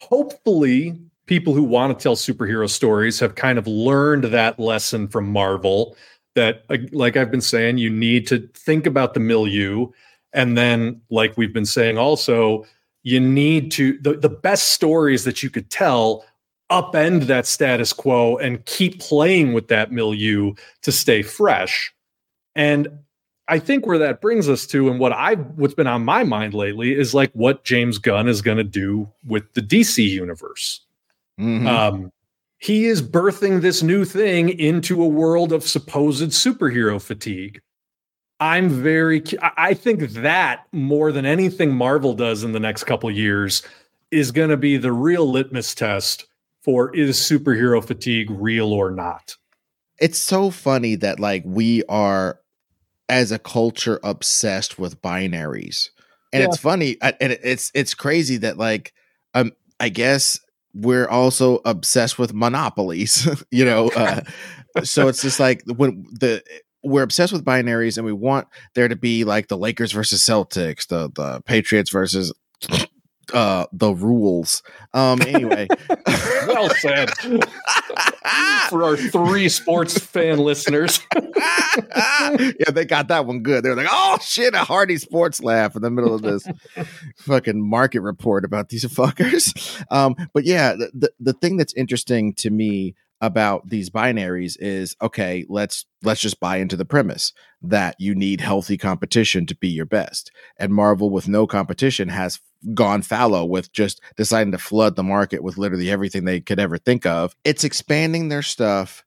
hopefully people who want to tell superhero stories have kind of learned that lesson from Marvel that uh, like I've been saying you need to think about the milieu and then like we've been saying also you need to the, the best stories that you could tell upend that status quo and keep playing with that milieu to stay fresh. And I think where that brings us to, and what I what's been on my mind lately is like what James Gunn is going to do with the DC universe. Mm-hmm. Um, he is birthing this new thing into a world of supposed superhero fatigue. I'm very, I think that more than anything Marvel does in the next couple years is going to be the real litmus test for is superhero fatigue real or not. It's so funny that like we are as a culture obsessed with binaries. And yeah. it's funny and it's it's crazy that like um I guess we're also obsessed with monopolies, you know. Uh, so it's just like when the we're obsessed with binaries and we want there to be like the Lakers versus Celtics, the the Patriots versus uh the rules. Um anyway. well said. For our three sports fan listeners. yeah, they got that one good. They're like, oh shit, a hearty sports laugh in the middle of this fucking market report about these fuckers. Um, but yeah, the, the, the thing that's interesting to me about these binaries is okay let's let's just buy into the premise that you need healthy competition to be your best. And marvel with no competition has gone fallow with just deciding to flood the market with literally everything they could ever think of. It's expanding their stuff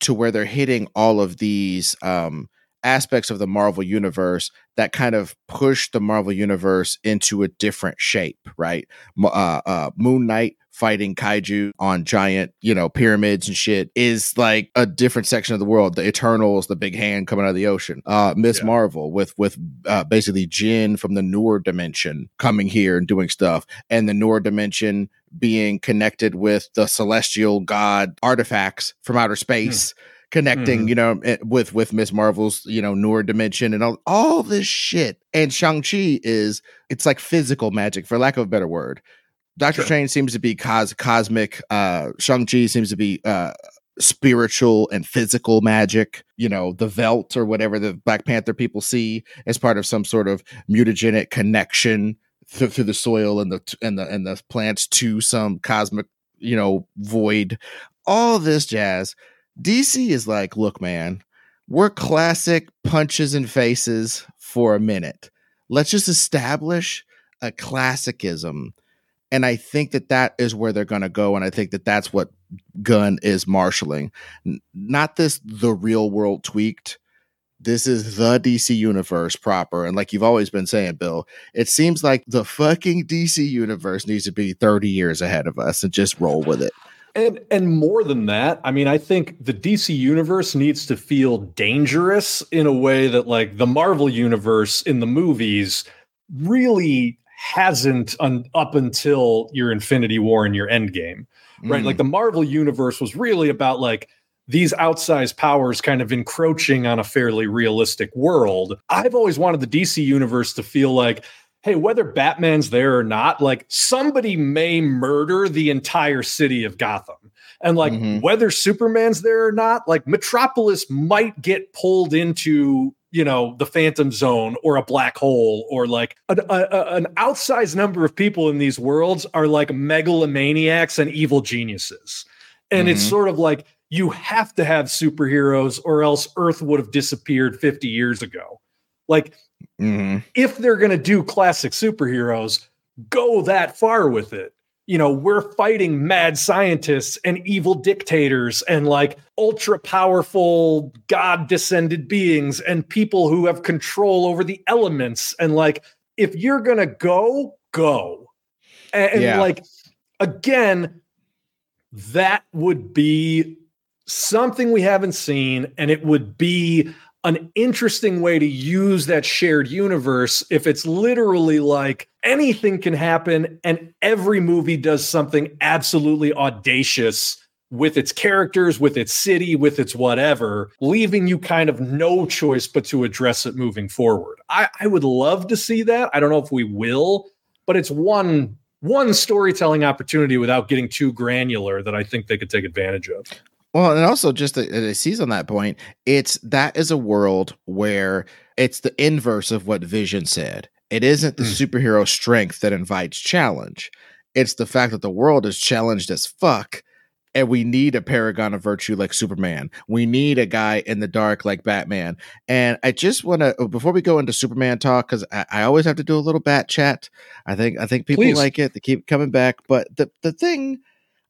to where they're hitting all of these um, aspects of the Marvel universe that kind of push the Marvel universe into a different shape, right? Uh, uh, Moon Knight fighting kaiju on giant, you know, pyramids and shit is like a different section of the world. The Eternals, the big hand coming out of the ocean. Uh, Miss yeah. Marvel with with uh, basically Jin from the Noor dimension coming here and doing stuff, and the Noor dimension being connected with the celestial god artifacts from outer space. Hmm connecting, mm-hmm. you know, eh, with with Miss Marvel's, you know, Noor dimension and all all this shit. And Shang-Chi is it's like physical magic, for lack of a better word. Doctor sure. Strange seems to be cos- cosmic. Uh Shang-Chi seems to be uh spiritual and physical magic. You know, the Velt or whatever the Black Panther people see as part of some sort of mutagenic connection through, through the soil and the and the and the plants to some cosmic, you know, void. All this jazz DC is like, look, man, we're classic punches and faces for a minute. Let's just establish a classicism. And I think that that is where they're going to go. And I think that that's what Gunn is marshaling. Not this, the real world tweaked. This is the DC universe proper. And like you've always been saying, Bill, it seems like the fucking DC universe needs to be 30 years ahead of us and just roll with it. And and more than that, I mean, I think the DC universe needs to feel dangerous in a way that like the Marvel universe in the movies really hasn't un- up until your Infinity War and your Endgame. Right? Mm. Like the Marvel universe was really about like these outsized powers kind of encroaching on a fairly realistic world. I've always wanted the DC universe to feel like hey, whether Batman's there or not, like somebody may murder the entire city of Gotham. And like mm-hmm. whether Superman's there or not, like Metropolis might get pulled into, you know, the Phantom Zone or a black hole, or like a, a, an outsized number of people in these worlds are like megalomaniacs and evil geniuses. And mm-hmm. it's sort of like you have to have superheroes or else Earth would have disappeared 50 years ago. Like Mm-hmm. If they're going to do classic superheroes, go that far with it. You know, we're fighting mad scientists and evil dictators and like ultra powerful god descended beings and people who have control over the elements. And like, if you're going to go, go. And, and yeah. like, again, that would be something we haven't seen. And it would be an interesting way to use that shared universe if it's literally like anything can happen and every movie does something absolutely audacious with its characters, with its city, with its whatever, leaving you kind of no choice but to address it moving forward. I, I would love to see that. I don't know if we will, but it's one one storytelling opportunity without getting too granular that I think they could take advantage of. Well, and also just to, seize on that point, it's that is a world where it's the inverse of what Vision said. It isn't the mm. superhero strength that invites challenge. It's the fact that the world is challenged as fuck, and we need a paragon of virtue like Superman. We need a guy in the dark like Batman. And I just want to uh, before we go into Superman talk, because I, I, always have to do a little bat chat. I think I think people Please. like it. They keep coming back. But the the thing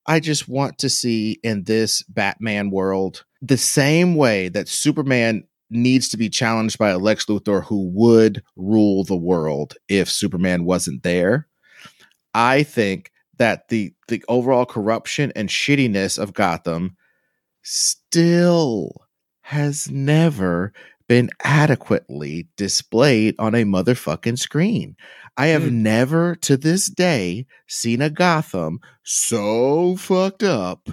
I just want to see in this Batman world the same way that Superman needs to be challenged by a Lex Luthor who would rule the world if Superman wasn't there. I think that the the overall corruption and shittiness of Gotham still has never been adequately displayed on a motherfucking screen. I have mm. never to this day seen a Gotham so fucked up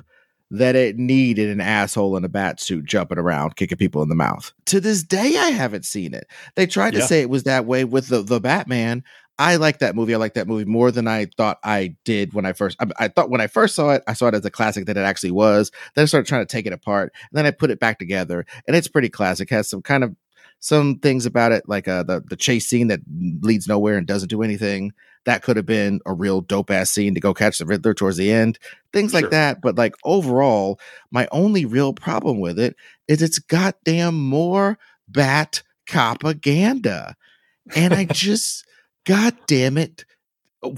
that it needed an asshole in a bat suit jumping around, kicking people in the mouth. To this day, I haven't seen it. They tried yeah. to say it was that way with the, the Batman. I like that movie. I like that movie more than I thought I did when I first. I, I, thought when I first saw it, I saw it as a classic that it actually was. Then I started trying to take it apart, and then I put it back together, and it's pretty classic. Has some kind of some things about it, like uh, the the chase scene that leads nowhere and doesn't do anything. That could have been a real dope ass scene to go catch the Riddler towards the end. Things sure. like that. But like overall, my only real problem with it is it's goddamn more bat propaganda, and I just, god damn it,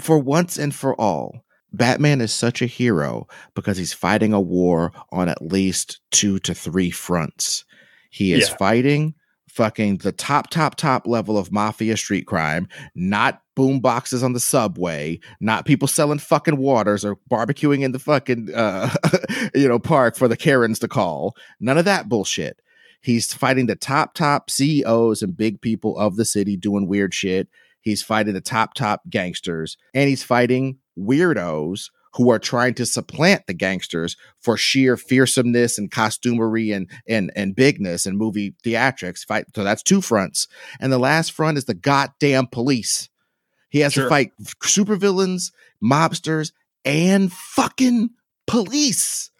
for once and for all, Batman is such a hero because he's fighting a war on at least two to three fronts. He is Yeah. fighting fucking the top, top, top level of mafia street crime, not boom boxes on the subway, not people selling fucking waters or barbecuing in the fucking uh, you know park for the Karens to call. None of that bullshit. He's fighting the top, top CEOs and big people of the city doing weird shit. He's fighting the top, top gangsters, and he's fighting weirdos who are trying to supplant the gangsters for sheer fearsomeness and costumery and and and bigness and movie theatrics. Fight so that's two fronts, and the last front is the goddamn police. He has Sure. to fight supervillains, mobsters, and fucking police.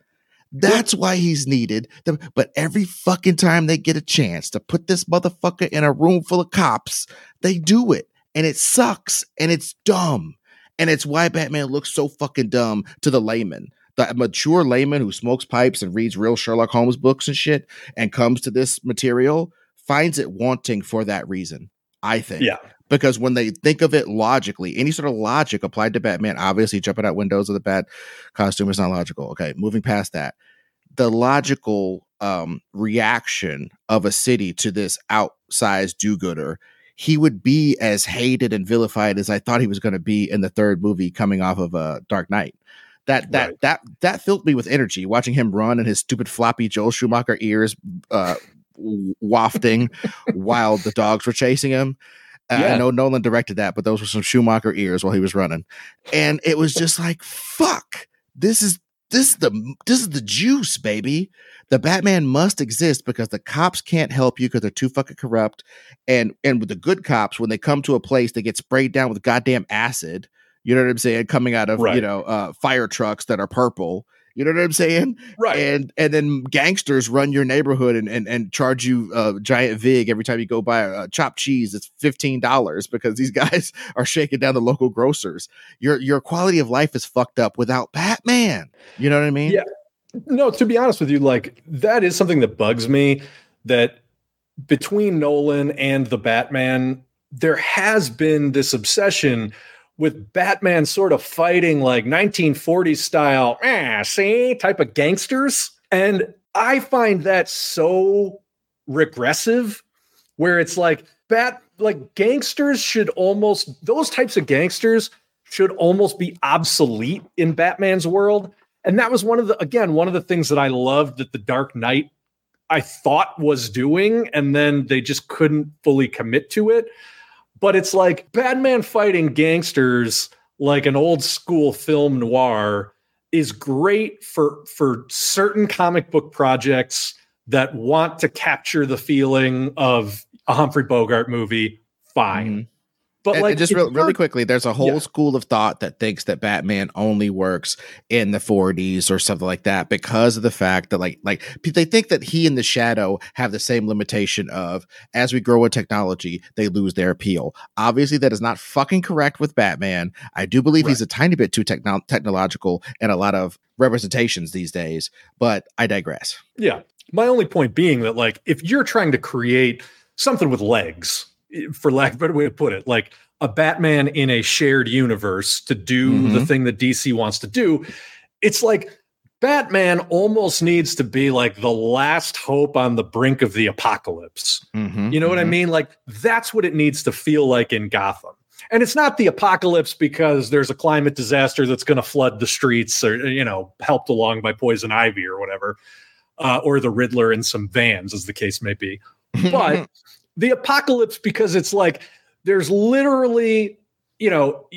That's why he's needed. But every fucking time they get a chance to put this motherfucker in a room full of cops, they do it. And it sucks and it's dumb. And it's why Batman looks so fucking dumb to the layman. The mature layman who smokes pipes and reads real Sherlock Holmes books and shit and comes to this material finds it wanting for that reason, I think Yeah. because when they think of it logically, any sort of logic applied to Batman, obviously jumping out windows with a bat costume is not logical. Okay, moving past that, the logical um, reaction of a city to this outsized do-gooder, he would be as hated and vilified as I thought he was going to be in the third movie coming off of uh, Dark Knight. That that Right. that that filled me with energy watching him run and his stupid floppy Joel Schumacher ears uh, wafting while the dogs were chasing him. Uh, I know Nolan directed that, but those were some Schumacher ears while he was running, and it was just like, "Fuck! This is this is the this is the juice, baby. The Batman must exist because the cops can't help you because they're too fucking corrupt, and and with the good cops, when they come to a place, they get sprayed down with goddamn acid. You know what I'm saying? Coming out of you know uh, fire trucks that are purple. You know what I'm saying? Right. and and then gangsters run your neighborhood and and, and charge you uh, giant vig every time you go buy a, chopped cheese. It's fifteen dollars because these guys are shaking down the local grocers. Your your quality of life is fucked up without Batman. You know what I mean? Yeah. No, to be honest with you, like that is something that bugs me that between Nolan and the Batman, there has been this obsession with Batman sort of fighting like 1940s style, ah, see, type of gangsters. And I find that so regressive where it's like bat like gangsters should almost those types of gangsters should almost be obsolete in Batman's world. And that was one of the again one of the things that I loved that the Dark Knight I thought was doing, and then they just couldn't fully commit to it. But it's like Batman fighting gangsters like an old school film noir is great for for certain comic book projects that want to capture the feeling of a Humphrey Bogart movie. Fine. Mhm. But And- like and just if real, really quickly, there's a whole Yeah. school of thought that thinks that Batman only works in the 40s or something like that because of the fact that, like, like they think that he and the Shadow have the same limitation of as we grow in technology, they lose their appeal. Obviously, that is not fucking correct with Batman. I do believe he's a tiny bit too techno- technological in a lot of representations these days, but I digress. Yeah. My only point being that, like, if you're trying to create something with legs, for lack of a better way to put it, like a Batman in a shared universe to do the Mhm. thing that DC wants to do, it's like Batman almost needs to be like the last hope on the brink of the apocalypse. Mhm, You know what I mhm. mean? Like that's what it needs to feel like in Gotham. And it's not the apocalypse because there's a climate disaster that's going to flood the streets or, you know, helped along by poison ivy or whatever, uh, or the Riddler in some vans, as the case may be. But the apocalypse because it's like there's literally, you know,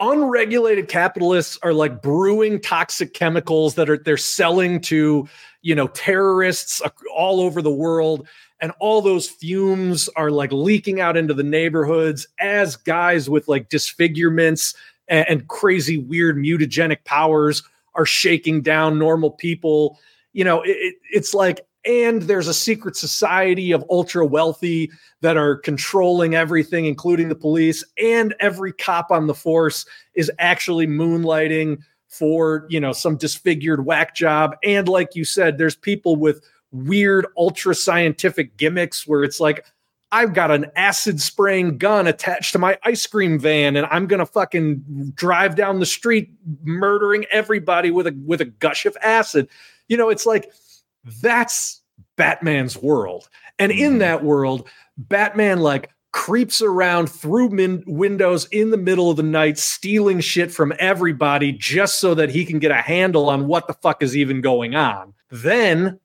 unregulated capitalists are like brewing toxic chemicals that are they're selling to, you know, terrorists all over the world. And all those fumes are like leaking out into the neighborhoods as guys with like disfigurements and, and crazy weird mutagenic powers are shaking down normal people. You know it- it's like and there's a secret society of ultra wealthy that are controlling everything including the police and every cop on the force is actually moonlighting for you know some disfigured whack job and like you said there's people with weird ultra scientific gimmicks where it's like I've got an acid spraying gun attached to my ice cream van and I'm to fucking drive down the street murdering everybody with a with a gush of acid. You know, it's like that's Batman's world. And in mm-hmm. that world, Batman like creeps around through min- windows in the middle of the night, stealing shit from everybody just so that he can get a handle on what the fuck is even going on. Then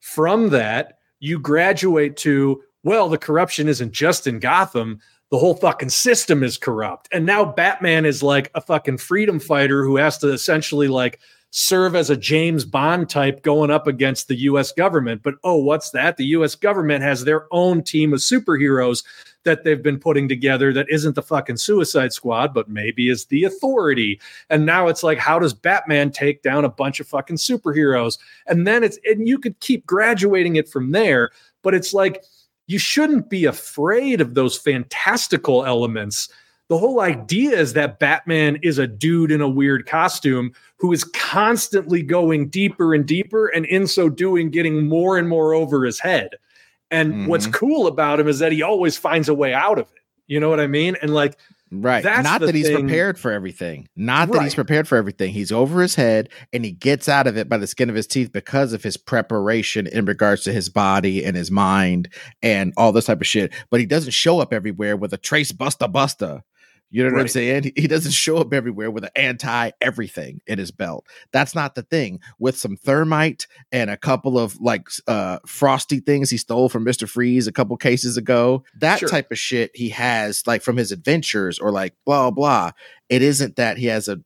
from that, you graduate to, well, the corruption isn't just in Gotham. The whole fucking system is corrupt. And now Batman is like a fucking freedom fighter who has to essentially like serve as a James Bond type going up against the US government. But oh, what's that? The US government has their own team of superheroes that they've been putting together that isn't the fucking Suicide Squad, but maybe is the authority. And now it's like, how does Batman take down a bunch of fucking superheroes? And then it's, and you could keep graduating it from there, but it's like, you shouldn't be afraid of those fantastical elements. The whole idea is that Batman is a dude in a weird costume who is constantly going deeper and deeper, and in so doing, getting more and more over his head. And mm-hmm. what's cool about him is that he always finds a way out of it. You know what I mean? And like, Right. Not that he's thing. prepared for everything. Not that he's prepared for everything. He's over his head and he gets out of it by the skin of his teeth because of his preparation in regards to his body and his mind and all this type of shit. But he doesn't show up everywhere with a trace busta busta. You know what right. I'm saying? He doesn't show up everywhere with an anti everything in his belt. That's not the thing. With some thermite and a couple of like uh frosty things he stole from Mr. Freeze a couple cases ago, that sure. type of shit he has like from his adventures or like blah blah. It isn't that he has a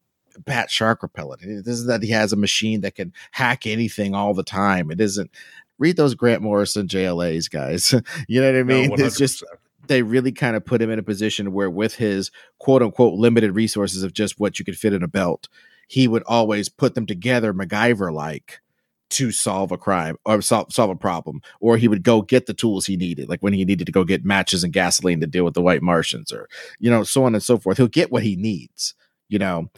bat shark repellent. It isn't that he has a machine that can hack anything all the time. It isn't read those Grant Morrison JLAs, guys. you know what I mean? No, it's just they really kind of put him in a position where with his quote unquote limited resources of just what you could fit in a belt, he would always put them together MacGyver like to solve a crime or solve, solve a problem or he would go get the tools he needed like when he needed to go get matches and gasoline to deal with the white martians or you know so on and so forth. He'll get what he needs you know?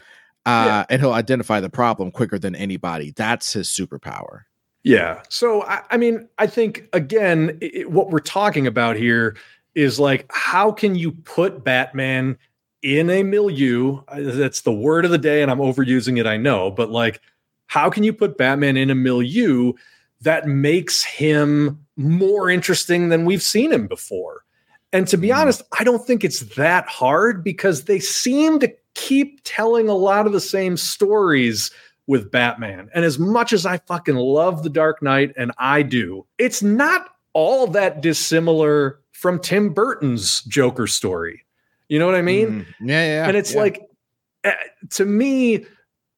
Uh, yeah. and he'll identify the problem quicker than anybody. That's his superpower. Yeah. So i, I mean i think again it, what we're talking about here is like how can you put Batman in a milieu? That's the word of the day, and I'm overusing it, I know, but like how can you put Batman in a milieu that makes him more interesting than we've seen him before? And to be mm. honest, I don't think it's that hard because they seem to keep telling a lot of the same stories with Batman. And as much as I fucking love The Dark Knight, and I do, it's not all that dissimilar from Tim Burton's Joker story. You know what I mean? Mm, yeah, yeah. And it's yeah. like uh, to me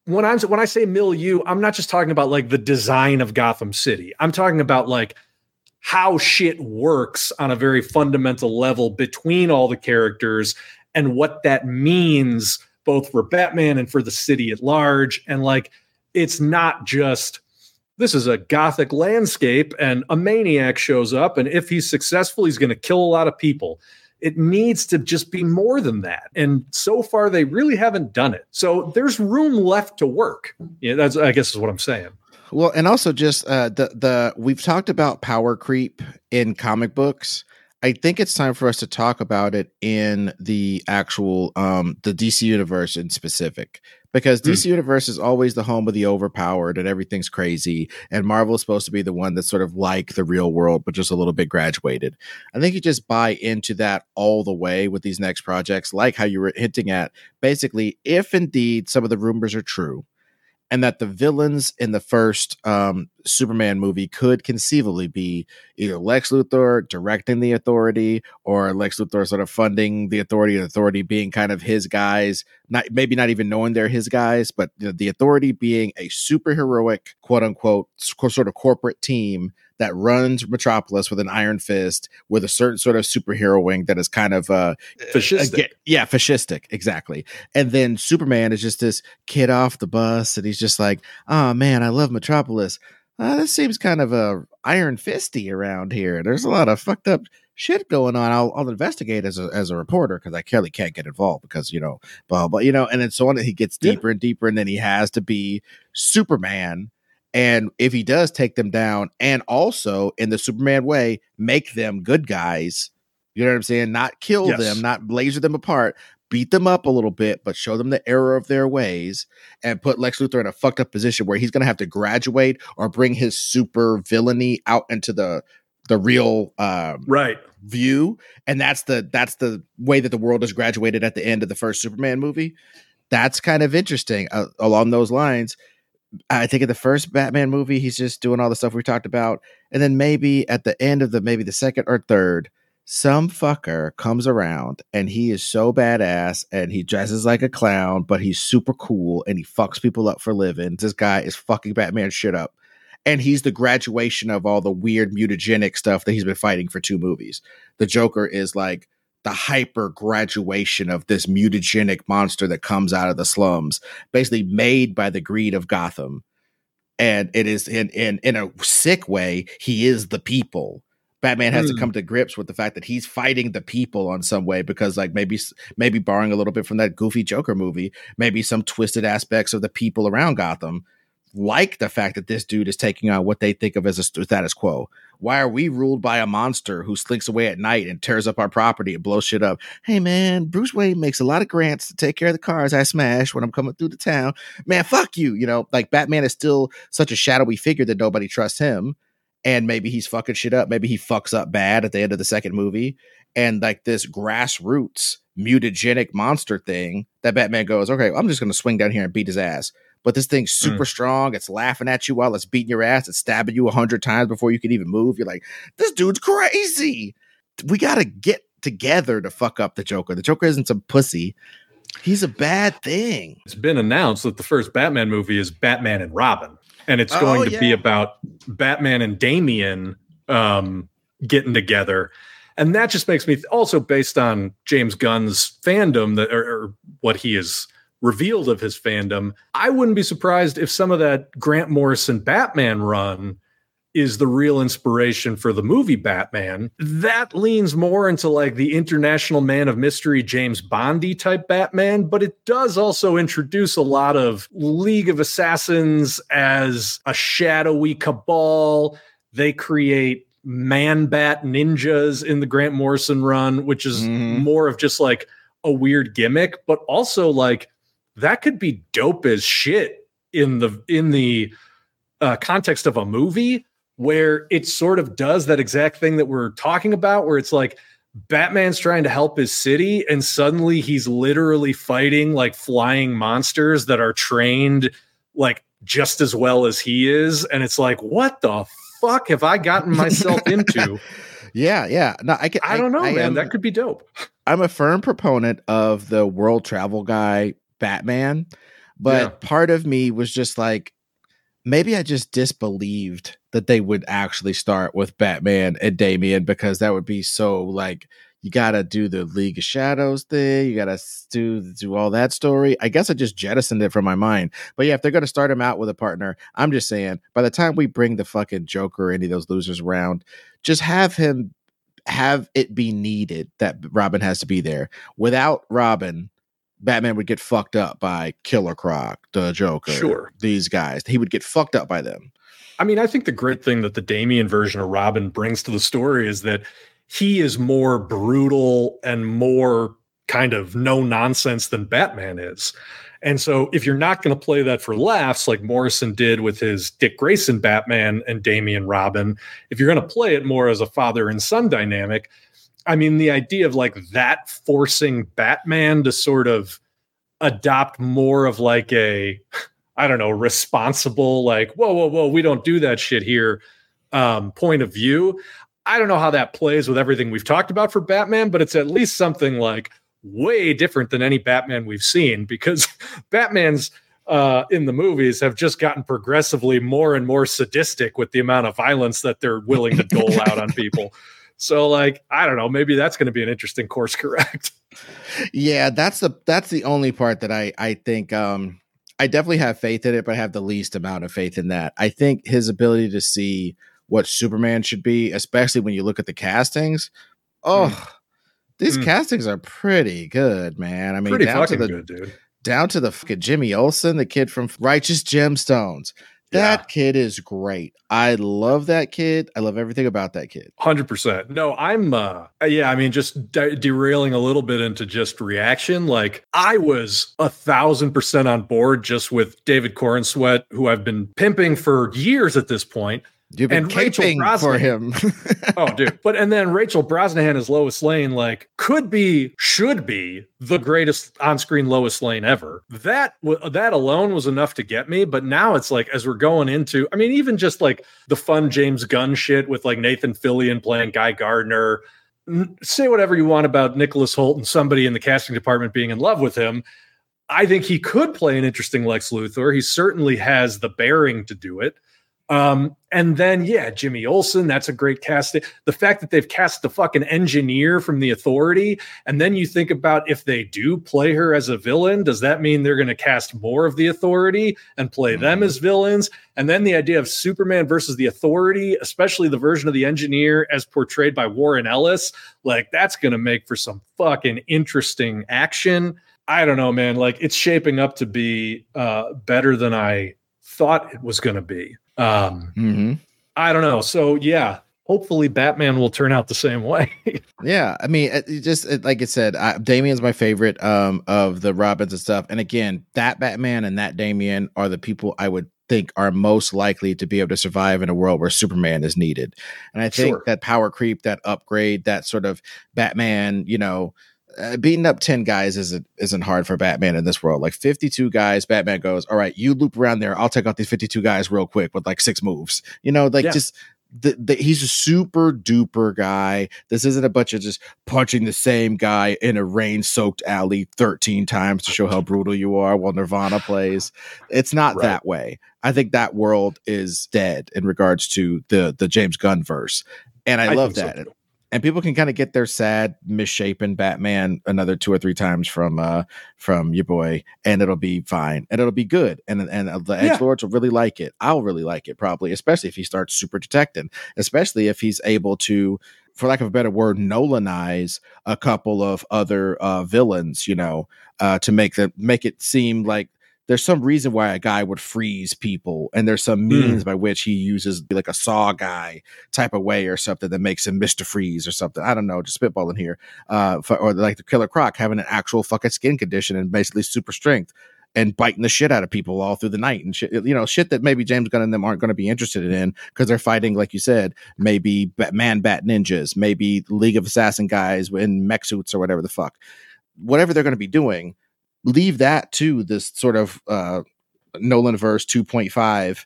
when I'm when I say milieu, I'm not just talking about like the design of Gotham City. I'm talking about like how shit works on a very fundamental level between all the characters and what that means both for Batman and for the city at large and like it's not just this is a gothic landscape and a maniac shows up and if he's successful he's going to kill a lot of people. It needs to just be more than that and so far they really haven't done it. So there's room left to work. Yeah that's i guess is what i'm saying. Well and also just uh the the we've talked about power creep in comic books. I think it's time for us to talk about it in the actual um the DC universe in specific because. DC mm. Universe is always the home of the overpowered and everything's crazy. And Marvel is supposed to be the one that's sort of like the real world, but just a little bit graduated. I think you just buy into that all the way with these next projects, like how you were hinting at. Basically, if indeed some of the rumors are true, and that the villains in the first um, Superman movie could conceivably be either Lex Luthor directing the Authority or Lex Luthor sort of funding the Authority, and Authority being kind of his guys, not maybe not even knowing they're his guys, but you know, the Authority being a super heroic, quote unquote, sort of corporate team that runs Metropolis with an iron fist with a certain sort of superhero wing that is kind of uh fascistic. Uh, yeah, fascistic, exactly. And then Superman is just this kid off the bus and he's just like, "Oh man, I love Metropolis. Uh, this seems kind of a uh, iron fisty around here. There's a lot of fucked up shit going on. I'll, I'll investigate as a, as a reporter because I clearly can't get involved because, you know, blah, blah, you know, and then so on. He gets deeper yeah. and deeper, and then he has to be Superman and if he does take them down and also in the Superman way, make them good guys, You know what I'm saying? Not kill Yes. them, not laser them apart, beat them up a little bit, but show them the error of their ways and put Lex Luthor in a fucked up position where he's going to have to graduate or bring his super villainy out into the the real um, Right. view and that's the that's the way that the world is graduated at the end of the first superman movie that's kind of interesting uh, along those lines i think in the first batman movie he's just doing all the stuff we talked about and then maybe at the end of the maybe the second or third some fucker comes around and he is so badass and he dresses like a clown but he's super cool and he fucks people up for living this guy is fucking batman shit up and he's the graduation of all the weird mutagenic stuff that he's been fighting for two movies. The Joker is like the hyper graduation of this mutagenic monster that comes out of the slums, basically made by the greed of Gotham. And it is in in in a sick way, he is the people. Batman has Hmm. to come to grips with the fact that he's fighting the people on some way because like maybe maybe borrowing a little bit from that goofy Joker movie, maybe some twisted aspects of the people around Gotham like the fact that this dude is taking on what they think of as a status quo. Why are we ruled by a monster who slinks away at night and tears up our property and blows shit up? Hey man, Bruce Wayne makes a lot of grants to take care of the cars I smash when I'm coming through the town. Man, fuck you. You know, like Batman is still such a shadowy figure that nobody trusts him. And maybe he's fucking shit up. Maybe he fucks up bad at the end of the second movie. And like this grassroots mutagenic monster thing that Batman goes, okay, I'm just going to swing down here and beat his ass but this thing's super strong. It's laughing at you while it's beating your ass. It's stabbing you a hundred times before you can even move. You're like, this dude's crazy. We got to get together to fuck up the Joker. The Joker isn't some pussy. He's a bad thing. It's been announced that the first Batman movie is Batman and Robin, and it's Oh, going to be about Batman and Damian um, getting together. And that just makes me also based on James Gunn's fandom that or, or what he has revealed of his fandom. I wouldn't be surprised if some of that Grant Morrison Batman run is the real inspiration for the movie Batman. That leans more into like the international man of mystery, James Bondy type Batman, but it does also introduce a lot of League of Assassins as a shadowy cabal. They create man bat ninjas in the Grant Morrison run, which is Mhm. more of just like a weird gimmick, but also like that could be dope as shit in the in the uh, context of a movie where it sort of does that exact thing that we're talking about, where it's like Batman's trying to help his city, and suddenly he's literally fighting like flying monsters that are trained like just as well as he is. And it's like, what the fuck have I gotten myself into? Yeah, yeah. No, I can. I don't know, man. am- that could be dope. I'm a firm proponent of the world travel guy Batman, but Yeah. part of me was just like, maybe I just disbelieved that they would actually start with Batman and Damian because that would be so like you gotta do the League of Shadows thing, you gotta do do all that story. I guess I just jettisoned it from my mind. But yeah, if they're gonna start him out with a partner, I'm just saying by the time we bring the fucking Joker or any of those losers around, just have him have it be needed that Robin has to be there. Without Robin, Batman would get fucked up by Killer Croc, the Joker, Sure. these guys. He would get fucked up by them. I mean, I think the great thing that the Damian version of Robin brings to the story is that he is more brutal and more kind of no nonsense than Batman is. And so, if you're not going to play that for laughs, like Morrison did with his Dick Grayson Batman and Damian Robin, if you're going to play it more as a father and son dynamic, I mean, the idea of like that forcing Batman to sort of adopt more of like a, I don't know, responsible, like, whoa, whoa, whoa, we don't do that shit here um, point of view. I don't know how that plays with everything we've talked about for Batman, but it's at least something like way different than any Batman we've seen because Batman's uh, in the movies have just gotten progressively more and more sadistic with the amount of violence that they're willing to dole out on people. So, like, I don't know, maybe that's going to be an interesting course correct. Yeah, that's the that's the only part that I I think um I definitely have faith in it, but I have the least amount of faith in that. I think his ability to see what Superman should be, especially when you look at the castings, oh, these Mm. castings are pretty good, man. I mean, Pretty down to the good, dude. down to the fucking Jimmy Olsen, the kid from Righteous Gemstones, That Yeah. kid is great. I love that kid. I love everything about that kid. Hundred percent. No, I'm. uh Yeah, I mean, just de- derailing a little bit into just reaction. Like I was a thousand percent on board just with David Corenswet, who I've been pimping for years at this point. You've been And Rachel caping for him. Oh, dude. But and then Rachel Brosnahan as Lois Lane, like, could be, should be the greatest on-screen Lois Lane ever. That that alone was enough to get me. But now it's like, as we're going into, I mean, even just like the fun James Gunn shit with like Nathan Fillion playing Guy Gardner. Say whatever you want about Nicholas Hoult and somebody in the casting department being in love with him. I think he could play an interesting Lex Luthor. He certainly has the bearing to do it. Um, and then yeah, Jimmy Olsen, that's a great cast. The fact that they've cast the fucking engineer from the authority, and then you think about if they do play her as a villain, does that mean they're gonna cast more of the authority and play them Mhm. as villains? And then the idea of Superman versus the authority, especially the version of the engineer as portrayed by Warren Ellis, like that's gonna make for some fucking interesting action. I don't know, man. Like it's shaping up to be uh better than I thought it was gonna be. Um, hmm I don't know. So yeah, hopefully Batman will turn out the same way. Yeah, I mean, it, it just it, like I said, I, Damian's my favorite um, of the Robins and stuff. And again, that Batman and that Damien are the people I would think are most likely to be able to survive in a world where Superman is needed. And I think Sure. that power creep, that upgrade, that sort of Batman, you know. Uh, beating up 10 guys isn't isn't hard for Batman in this world. Like 52 guys, Batman goes, All right, you loop around there. I'll take out these 52 guys real quick with like six moves. You know, like Yeah. just the, the, he's a super duper guy. This isn't a bunch of just punching the same guy in a rain soaked alley 13 times to show how brutal you are while Nirvana plays. It's not Right. that way. I think that world is dead in regards to the the James Gunn verse. And I, love think so, that. too. And people can kind of get their sad, misshapen Batman another two or three times from uh from your boy, and it'll be fine, and it'll be good, and and uh, the Yeah. Edge Lords will really like it. I'll really like it probably, especially if he starts super detecting, especially if he's able to, for lack of a better word, Nolanize a couple of other uh villains, you know, uh to make the make it seem like there's some reason why a guy would freeze people, and there's some means by which he uses like a saw guy type of way or something that makes him Mister Freeze or something. I don't know, just spitballing here. Uh, for, or like the Killer Croc having an actual fucking skin condition and basically super strength and biting the shit out of people all through the night and shit. You know, shit that maybe James Gunn and them aren't going to be interested in because they're fighting, like you said, maybe bat, man bat ninjas, maybe League of Assassin guys in mech suits or whatever the fuck. Whatever they're going to be doing, leave that to this sort of uh, Nolan verse 2.5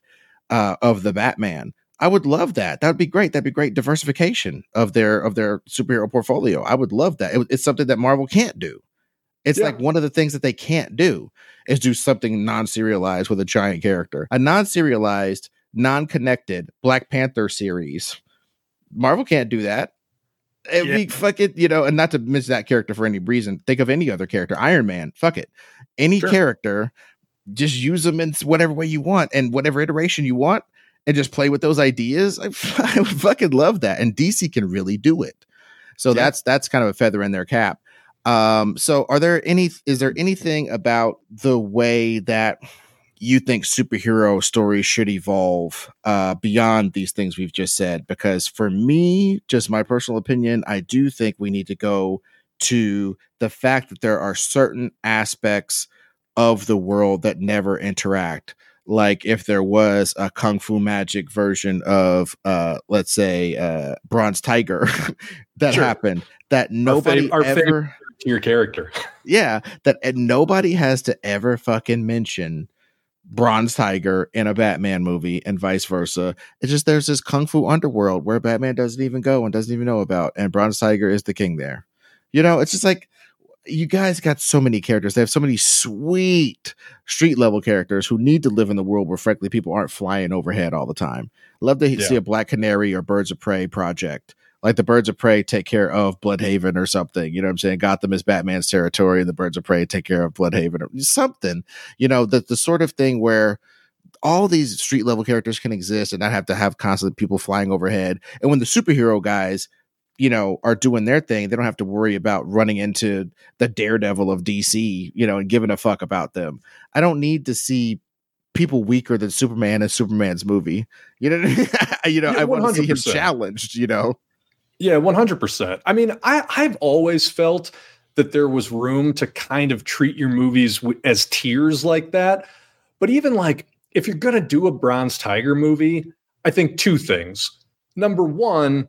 uh, of the Batman. I would love that. That would be great. That'd be great diversification of their of their superhero portfolio. I would love that. It- it's something that Marvel can't do. It's Yeah. like one of the things that they can't do is do something non-serialized with a giant character. A non-serialized, non-connected Black Panther series. Marvel can't do that. It'd Yeah. be fucking, you know, and not to miss that character for any reason. Think of any other character. Iron Man. Fuck it. Any Sure. character, just use them in whatever way you want and whatever iteration you want and just play with those ideas. I, I would fucking love that. And DC can really do it. So Yeah. that's that's kind of a feather in their cap. Um, so are there any is there anything about the way that you think superhero stories should evolve uh, beyond these things we've just said? Because for me, just my personal opinion, I do think we need to go to the fact that there are certain aspects of the world that never interact. Like if there was a kung fu magic version of, uh, let's say, uh, Bronze Tiger that Sure. happened, that nobody our favorite- ever to your character. yeah, that and nobody has to ever fucking mention Bronze Tiger in a Batman movie and vice versa. It's just there's this kung fu underworld where Batman doesn't even go and doesn't even know about, and Bronze Tiger is the king there. You know, it's just like you guys got so many characters. They have so many sweet street level characters who need to live in the world where, frankly, people aren't flying overhead all the time. Love to Yeah. see a Black Canary or Birds of Prey project like the birds of prey take care of Blüdhaven or something you know what i'm saying? Gotham is batman's territory and the birds of prey take care of Blüdhaven or something. You know the, the sort of thing where all these street level characters can exist and not have to have constant people flying overhead. And when the superhero guys you know are doing their thing they don't have to worry about running into the daredevil of dc you know and giving a fuck about them. I don't need to see people weaker than Superman in Superman's movie. You know, you know, Yeah, I want to see him challenged. You know, Yeah, one hundred percent. I mean, I I've always felt that there was room to kind of treat your movies as tiers like that. But even like if you're gonna do a Bronze Tiger movie, I think two things. Number one,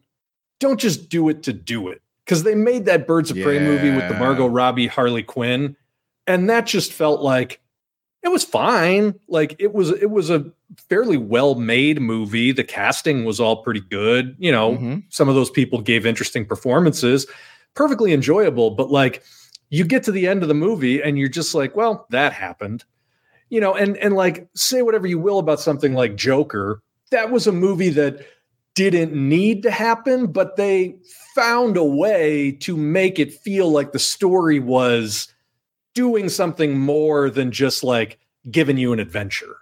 don't just do it to do it because they made that Birds of Prey movie with the Margot Robbie Harley Quinn, and that just felt like it was fine. Like it was it was a fairly well made movie. The casting was all pretty good. You know, Mhm. some of those people gave interesting performances, perfectly enjoyable. But like, you get to the end of the movie and you're just like, well, that happened, you know. And and like, say whatever you will about something like Joker, that was a movie that didn't need to happen, but they found a way to make it feel like the story was doing something more than just like giving you an adventure.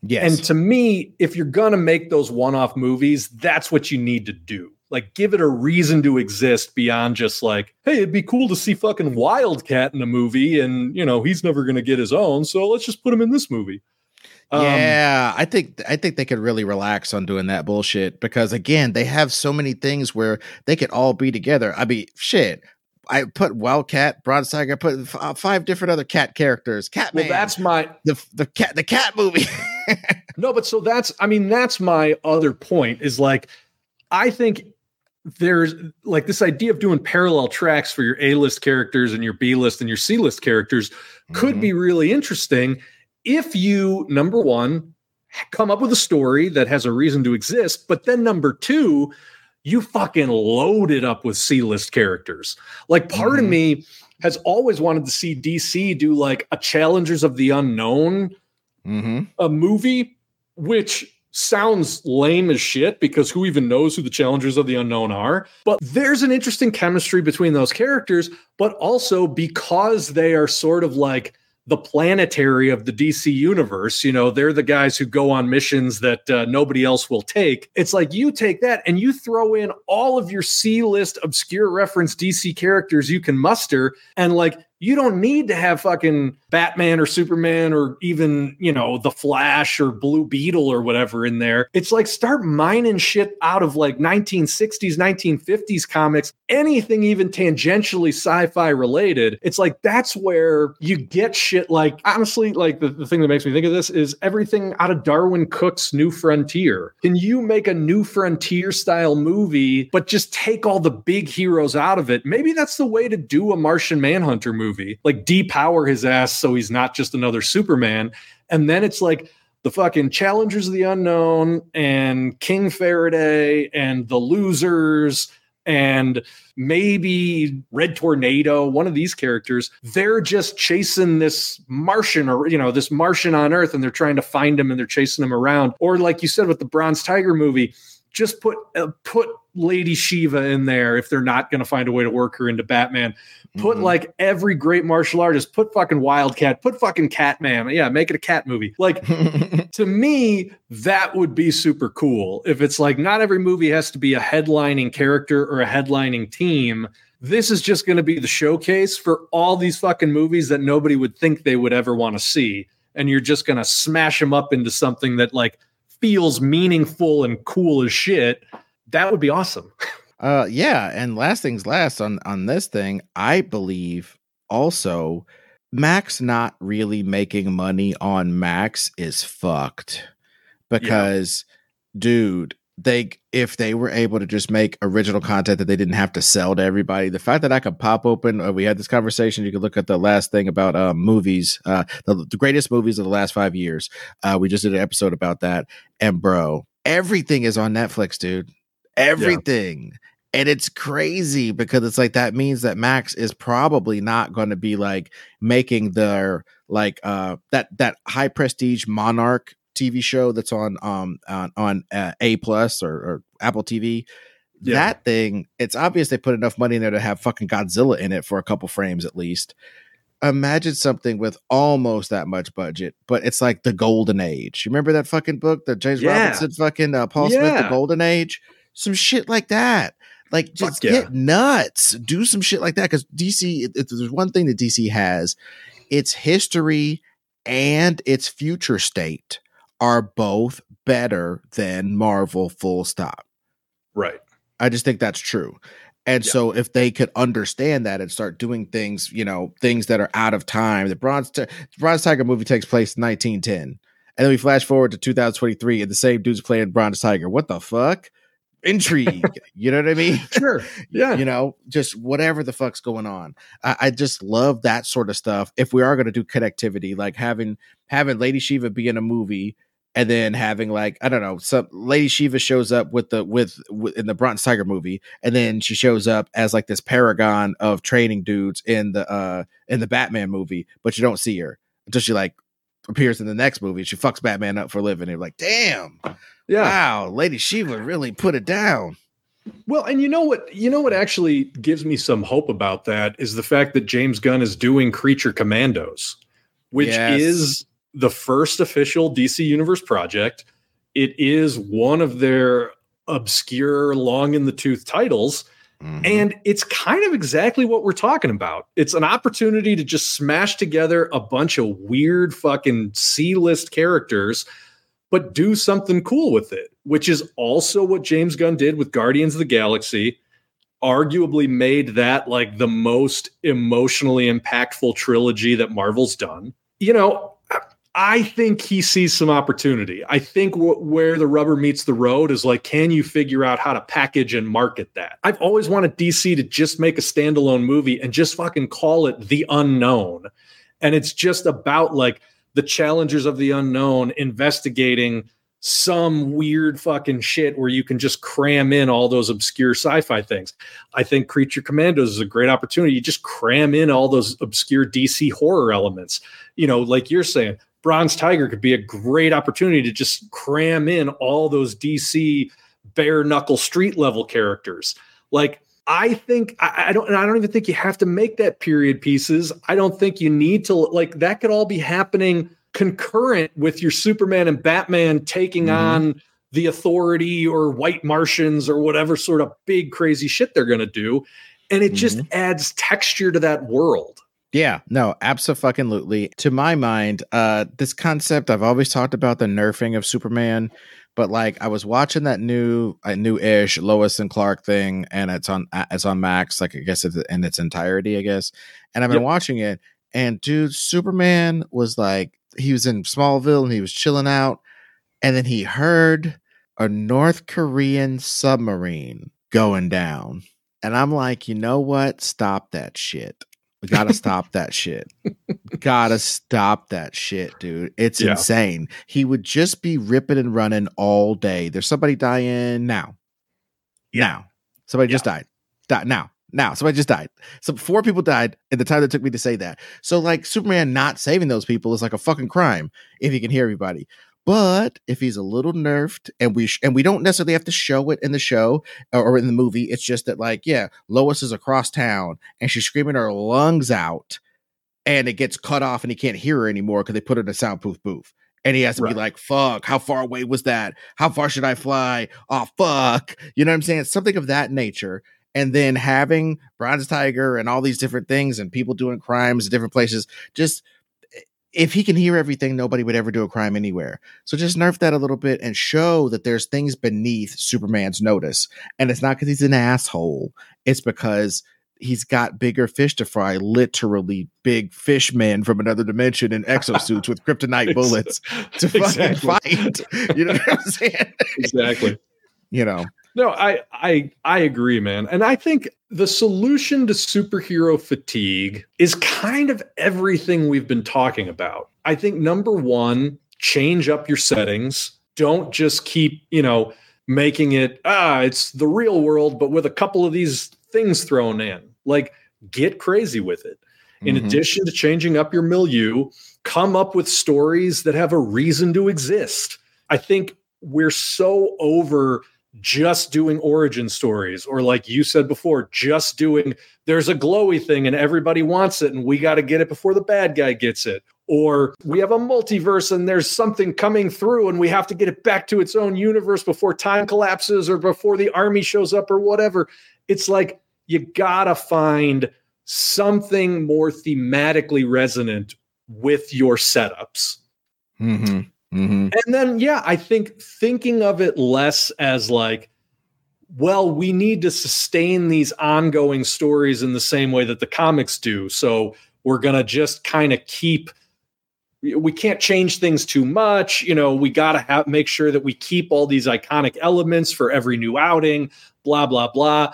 yes, And to me, if you're going to make those one off movies, that's what you need to do. Like, give it a reason to exist beyond just like, hey, it'd be cool to see fucking Wildcat in a movie. And, you know, he's never going to get his own. So let's just put him in this movie. Um, yeah, I think I think they could really relax on doing that bullshit because again, they have so many things where they could all be together. I mean, shit. I put Wildcat, Bronze Tiger, I put f- uh, five different other cat characters. Catman. Well, that's my the the cat the cat movie. No, but so that's I mean that's my other point is like I think there's like this idea of doing parallel tracks for your A-list characters and your B-list and your C-list characters could Mhm. be really interesting if you number 1 come up with a story that has a reason to exist, but then number 2 you fucking load it up with C-list characters. Like part of Mhm. me has always wanted to see DC do like a Challengers of the Unknown Mhm. a movie which sounds lame as shit because who even knows who the challengers of the unknown are but there's an interesting chemistry between those characters but also because they are sort of like the planetary of the DC universe. You know, they're the guys who go on missions that uh, nobody else will take. It's like you take that and you throw in all of your C list obscure reference DC characters you can muster. And like, you don't need to have fucking Batman or Superman or even, you know, The Flash or Blue Beetle or whatever in there. It's like start mining shit out of like 1960s, 1950s comics, anything even tangentially sci fi related. It's like that's where you get shit like, honestly, like the, the thing that makes me think of this is everything out of Darwyn Cooke's New Frontier. Can you make a New Frontier style movie, but just take all the big heroes out of it? Maybe that's the way to do a Martian Manhunter movie. Like depower his ass so he's not just another Superman. And then it's like, the fucking challengers of the unknown and King Faraday and the losers and maybe Red Tornado, one of these characters, they're just chasing this Martian or, you know, this Martian on Earth and they're trying to find him and they're chasing him around. Or like you said with the Bronze Tiger movie, just put uh, put Lady Shiva in there if they're not going to find a way to work her into Batman. Put Mhm. like every great martial artist, put fucking Wildcat, put fucking Catman. Yeah, make it a cat movie. Like to me, that would be super cool. If it's like not every movie has to be a headlining character or a headlining team. This is just going to be the showcase for all these fucking movies that nobody would think they would ever want to see. And you're just going to smash them up into something that like feels meaningful and cool as shit. That would be awesome. Uh, yeah, and last things last on on this thing, I believe also Max not really making money on Max is fucked because, dude, they if they were able to just make original content that they didn't have to sell to everybody, the fact that I could pop open, uh, we had this conversation. You could look at the last thing about uh, movies, uh, the, the greatest movies of the last five years. Uh, we just did an episode about that, and bro, everything is on Netflix, dude everything. And it's crazy because it's like that means that Max is probably not going to be like making their like uh that that high prestige Monarch TV show that's on um on, on uh, A plus or, or Apple TV. Yeah. That thing, it's obvious they put enough money in there to have fucking Godzilla in it for a couple frames at least. Imagine something with almost that much budget, but it's like the golden age. You remember that fucking book, the James Yeah. Robinson fucking uh, Paul Smith, the golden age? Some shit like that. Like just Fuck yeah. get nuts. Do some shit like that because DC. If there's one thing that DC has, it's history and its future state. Are both better than Marvel full stop. Right. I just think that's true. And yeah. so if they could understand that and start doing things, you know, things that are out of time, the Bronze, T- Bronze Tiger movie takes place in 1910. And then we flash forward to 2023 and the same dude's playing Bronze Tiger. What the fuck? Intrigue. you know what I mean? Sure. Yeah. You know, just whatever the fuck's going on. I, I just love that sort of stuff. If we are going to do connectivity, like having having Lady Shiva be in a movie and then having like I don't know, some Lady Shiva shows up with the with, with, in the Bronze Tiger movie, and then she shows up as like this paragon of training dudes in the uh in the Batman movie, but you don't see her until she like appears in the next movie. She fucks Batman up for a living. you're like, damn, yeah, wow, Lady Shiva really put it down. Well, and you know what? You know what actually gives me some hope about that is the fact that James Gunn is doing Creature Commandos, which yes. is the first official DC Universe project. It is one of their obscure, long in the tooth titles. Mm-hmm. And it's kind of exactly what we're talking about. It's an opportunity to just smash together a bunch of weird fucking C list characters, but do something cool with it, which is also what James Gunn did with Guardians of the Galaxy. Arguably made that like the most emotionally impactful trilogy that Marvel's done. You know, I think he sees some opportunity. I think w- where the rubber meets the road is like, can you figure out how to package and market that? I've always wanted DC to just make a standalone movie and just fucking call it The Unknown. And it's just about like the challengers of the unknown investigating some weird fucking shit where you can just cram in all those obscure sci-fi things. I think Creature Commandos is a great opportunity. You just cram in all those obscure DC horror elements. You know, like you're saying, Bronze Tiger could be a great opportunity to just cram in all those DC bare knuckle street level characters. Like I think I, I don't and I don't even think you have to make that period pieces. I don't think you need to like that could all be happening concurrent with your Superman and Batman taking mm-hmm. on the authority or white Martians or whatever sort of big crazy shit they're going to do and it mm-hmm. just adds texture to that world. Yeah, no, absolutely. To my mind, uh, this concept I've always talked about the nerfing of Superman, but like I was watching that new, uh, new-ish Lois and Clark thing, and it's on uh, it's on Max, like I guess it's in its entirety, I guess. And I've been yep. watching it, and dude, Superman was like he was in Smallville and he was chilling out, and then he heard a North Korean submarine going down, and I'm like, you know what? Stop that shit. We gotta stop that shit. gotta stop that shit, dude. It's yeah. insane. He would just be ripping and running all day. There's somebody dying now. Yeah. Now. Somebody yeah. just died. Died now. Now. Somebody just died. So four people died in the time that took me to say that. So like Superman not saving those people is like a fucking crime if you can hear everybody. But if he's a little nerfed, and we sh- and we don't necessarily have to show it in the show or in the movie, it's just that like, yeah, Lois is across town and she's screaming her lungs out, and it gets cut off and he can't hear her anymore because they put her in a soundproof booth. And he has to right. be like, fuck, how far away was that? How far should I fly? Oh, fuck. You know what I'm saying? Something of that nature. And then having Bronze Tiger and all these different things and people doing crimes in different places, just if he can hear everything, nobody would ever do a crime anywhere. So just nerf that a little bit and show that there's things beneath Superman's notice. And it's not because he's an asshole, it's because he's got bigger fish to fry, literally big fish men from another dimension in exosuits with kryptonite bullets to fucking fight. You know what I'm saying? Exactly. You know. No, I I I agree, man. And I think the solution to superhero fatigue is kind of everything we've been talking about. I think number 1, change up your settings. Don't just keep, you know, making it ah, it's the real world but with a couple of these things thrown in. Like get crazy with it. In mm-hmm. addition to changing up your milieu, come up with stories that have a reason to exist. I think we're so over just doing origin stories or like you said before just doing there's a glowy thing and everybody wants it and we got to get it before the bad guy gets it. Or we have a multiverse and there's something coming through and we have to get it back to its own universe before time collapses or before the army shows up or whatever. It's like you got to find something more thematically resonant with your setups. Hmm Mm-hmm. And then, yeah, I think thinking of it less as like, well, we need to sustain these ongoing stories in the same way that the comics do. So we're going to just kind of keep we can't change things too much you know we got to have make sure that we keep all these iconic elements for every new outing blah blah blah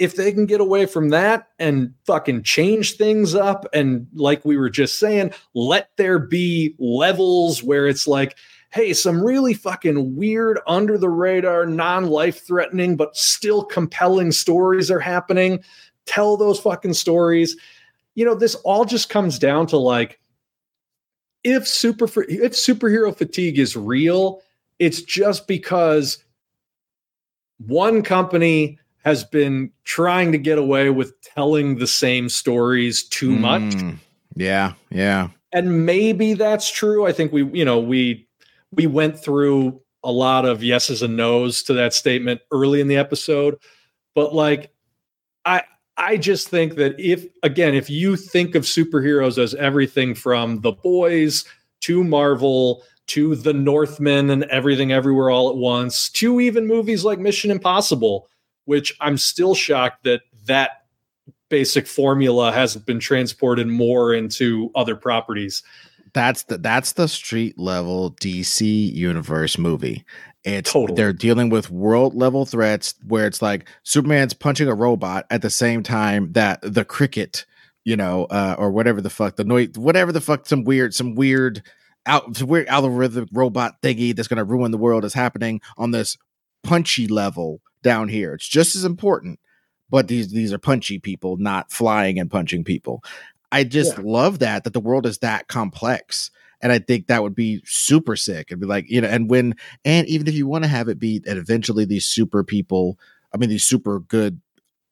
if they can get away from that and fucking change things up and like we were just saying let there be levels where it's like hey some really fucking weird under the radar non-life threatening but still compelling stories are happening. Tell those fucking stories. You know this all just comes down to like if super if superhero fatigue is real, it's just because one company has been trying to get away with telling the same stories too mm, much. Yeah, yeah. And maybe that's true. I think we, you know, we we went through a lot of yeses and nos to that statement early in the episode, but like I I just think that if, again, if you think of superheroes as everything from the boys to Marvel to the Northmen and everything everywhere all at once to even movies like Mission Impossible, which I'm still shocked that that basic formula hasn't been transported more into other properties. That's the that's the street level DC universe movie. It's totally. they're dealing with world level threats where it's like Superman's punching a robot at the same time that the cricket, you know, uh, or whatever the fuck the noise, whatever the fuck, some weird, some weird out, some weird algorithmic robot thingy that's gonna ruin the world is happening on this punchy level down here. It's just as important, but these these are punchy people, not flying and punching people. I just yeah. love that that the world is that complex and I think that would be super sick. It'd be like, you know, and when, and even if you want to have it be that eventually these super people, I mean, these super good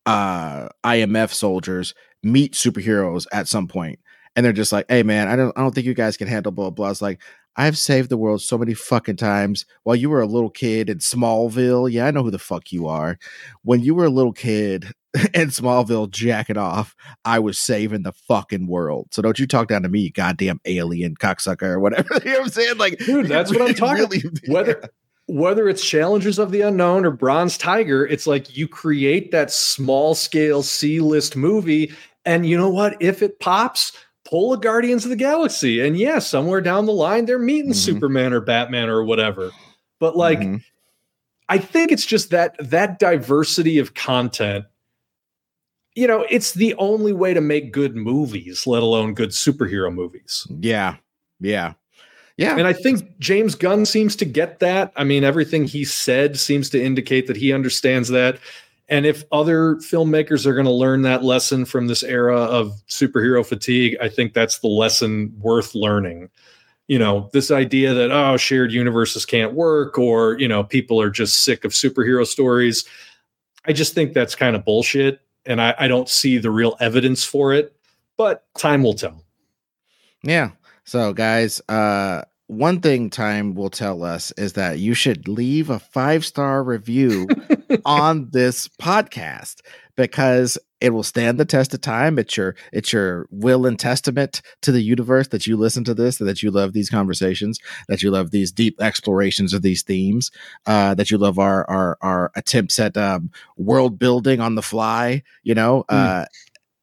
uh IMF soldiers meet superheroes at some point and they're just like, hey man, I don't I don't think you guys can handle blah blah. It's like, I've saved the world so many fucking times while you were a little kid in Smallville. Yeah, I know who the fuck you are. When you were a little kid in Smallville jacking off, I was saving the fucking world. So don't you talk down to me, goddamn alien cocksucker or whatever. you know what I'm saying? Like, dude, that's what I'm talking really, Whether whether it's Challengers of the Unknown or Bronze Tiger, it's like you create that small scale C list movie. And you know what? If it pops, pull a Guardians of the Galaxy. And yeah, somewhere down the line, they're meeting mm-hmm. Superman or Batman or whatever. But like, mm-hmm. I think it's just that that diversity of content. You know, it's the only way to make good movies, let alone good superhero movies. Yeah. Yeah. Yeah. And I think James Gunn seems to get that. I mean, everything he said seems to indicate that he understands that. And if other filmmakers are going to learn that lesson from this era of superhero fatigue, I think that's the lesson worth learning. You know, this idea that, oh, shared universes can't work or, you know, people are just sick of superhero stories. I just think that's kind of bullshit. And I, I don't see the real evidence for it, but time will tell. Yeah. So, guys, uh, one thing time will tell us is that you should leave a five star review on this podcast because it will stand the test of time. It's your it's your will and testament to the universe that you listen to this, that you love these conversations, that you love these deep explorations of these themes, uh, that you love our our our attempts at um, world building on the fly. You know, mm. uh,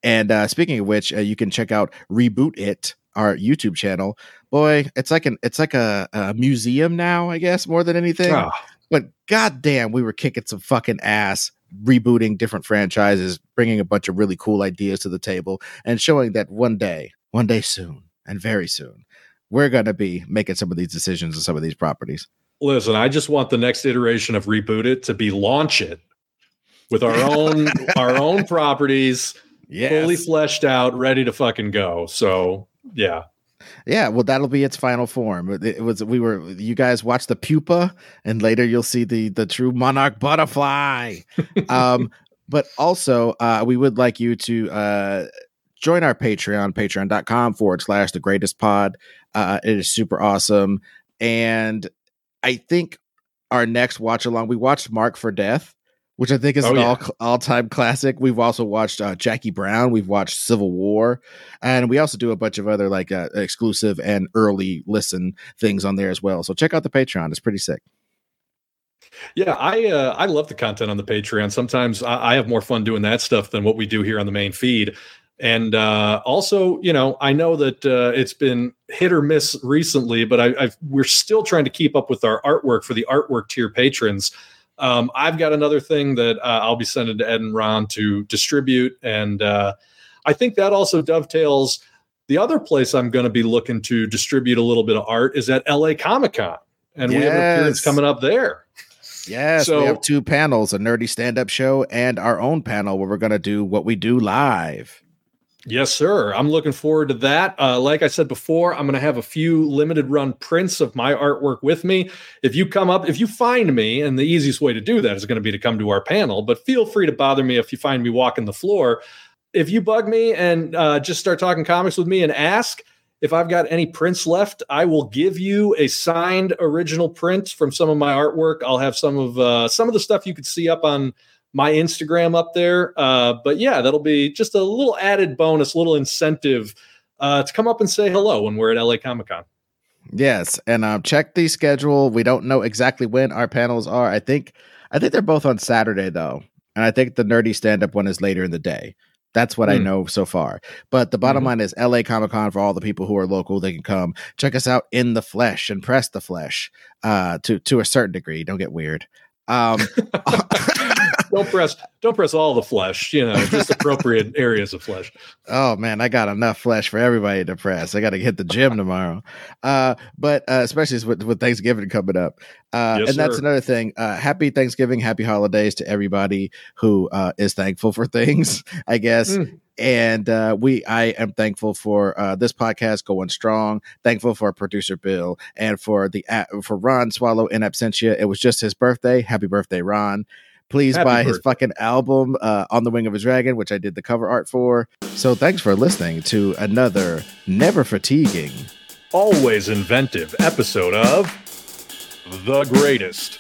and uh, speaking of which, uh, you can check out Reboot It our YouTube channel. Boy, it's like an it's like a, a museum now, I guess, more than anything. Oh. But goddamn, we were kicking some fucking ass rebooting different franchises, bringing a bunch of really cool ideas to the table, and showing that one day, one day soon, and very soon, we're gonna be making some of these decisions on some of these properties. Listen, I just want the next iteration of reboot it to be launch it with our own our own properties, yes. fully fleshed out, ready to fucking go. So yeah. Yeah, well, that'll be its final form. It was we were you guys watch the pupa, and later you'll see the the true monarch butterfly. um, but also, uh, we would like you to uh, join our Patreon, patreon.com forward slash the greatest pod. Uh, it is super awesome, and I think our next watch along, we watched Marked for Death, which I think is oh, an yeah. all all time classic. We've also watched uh, Jackie Brown. We've watched Civil War, and we also do a bunch of other like uh, exclusive and early listen things on there as well. So check out the Patreon; it's pretty sick. Yeah, I uh, I love the content on the Patreon. Sometimes I, I, have more fun doing that stuff than what we do here on the main feed. And uh, also, you know, I know that uh, it's been hit or miss recently, but I, I've, we're still trying to keep up with our artwork for the artwork tier patrons. Um, I've got another thing that uh, I'll be sending to Ed and Ron to distribute, and uh, I think that also dovetails. The other place I'm going to be looking to distribute a little bit of art is at LA Comic Con, and yes. we have an appearance coming up there. Yes, so, we have two panels: a nerdy stand-up show and our own panel where we're going to do what we do live. Yes, sir. I'm looking forward to that. Uh, like I said before, I'm going to have a few limited run prints of my artwork with me. If you come up, if you find me, and the easiest way to do that is going to be to come to our panel, but feel free to bother me if you find me walking the floor. If you bug me and uh, just start talking comics with me and ask if I've got any prints left, I will give you a signed original print from some of my artwork. I'll have some of uh, some of the stuff you could see up on my Instagram up there. Uh, but yeah, that'll be just a little added bonus, little incentive uh, to come up and say hello when we're at LA Comic Con. Yes, and um, check the schedule. We don't know exactly when our panels are. I think I think they're both on Saturday though, and I think the nerdy stand up one is later in the day. That's what mm. I hmm. know so far. But the bottom mm-hmm. line is LA Comic Con for all the people who are local. They can come check us out in the flesh and press the flesh uh, to to a certain degree. Don't get weird. Um, don't press don't press all the flesh you know just appropriate areas of flesh. Oh man i got enough flesh for everybody to press. I gotta hit the gym tomorrow. Uh, but uh, especially with, with thanksgiving coming up. Uh, yes, and that's sir. another thing uh, happy thanksgiving happy holidays to everybody who uh, is thankful for things i guess. Mm and uh, we i am thankful for uh, this podcast going strong thankful for producer bill and for the uh, for ron swallow in absentia. It was just his birthday. Happy birthday ron Please Happy buy his fucking album, uh, On the Wing of a Dragon, which I did the cover art for. So thanks for listening to another never fatiguing, always inventive episode of The Greatest.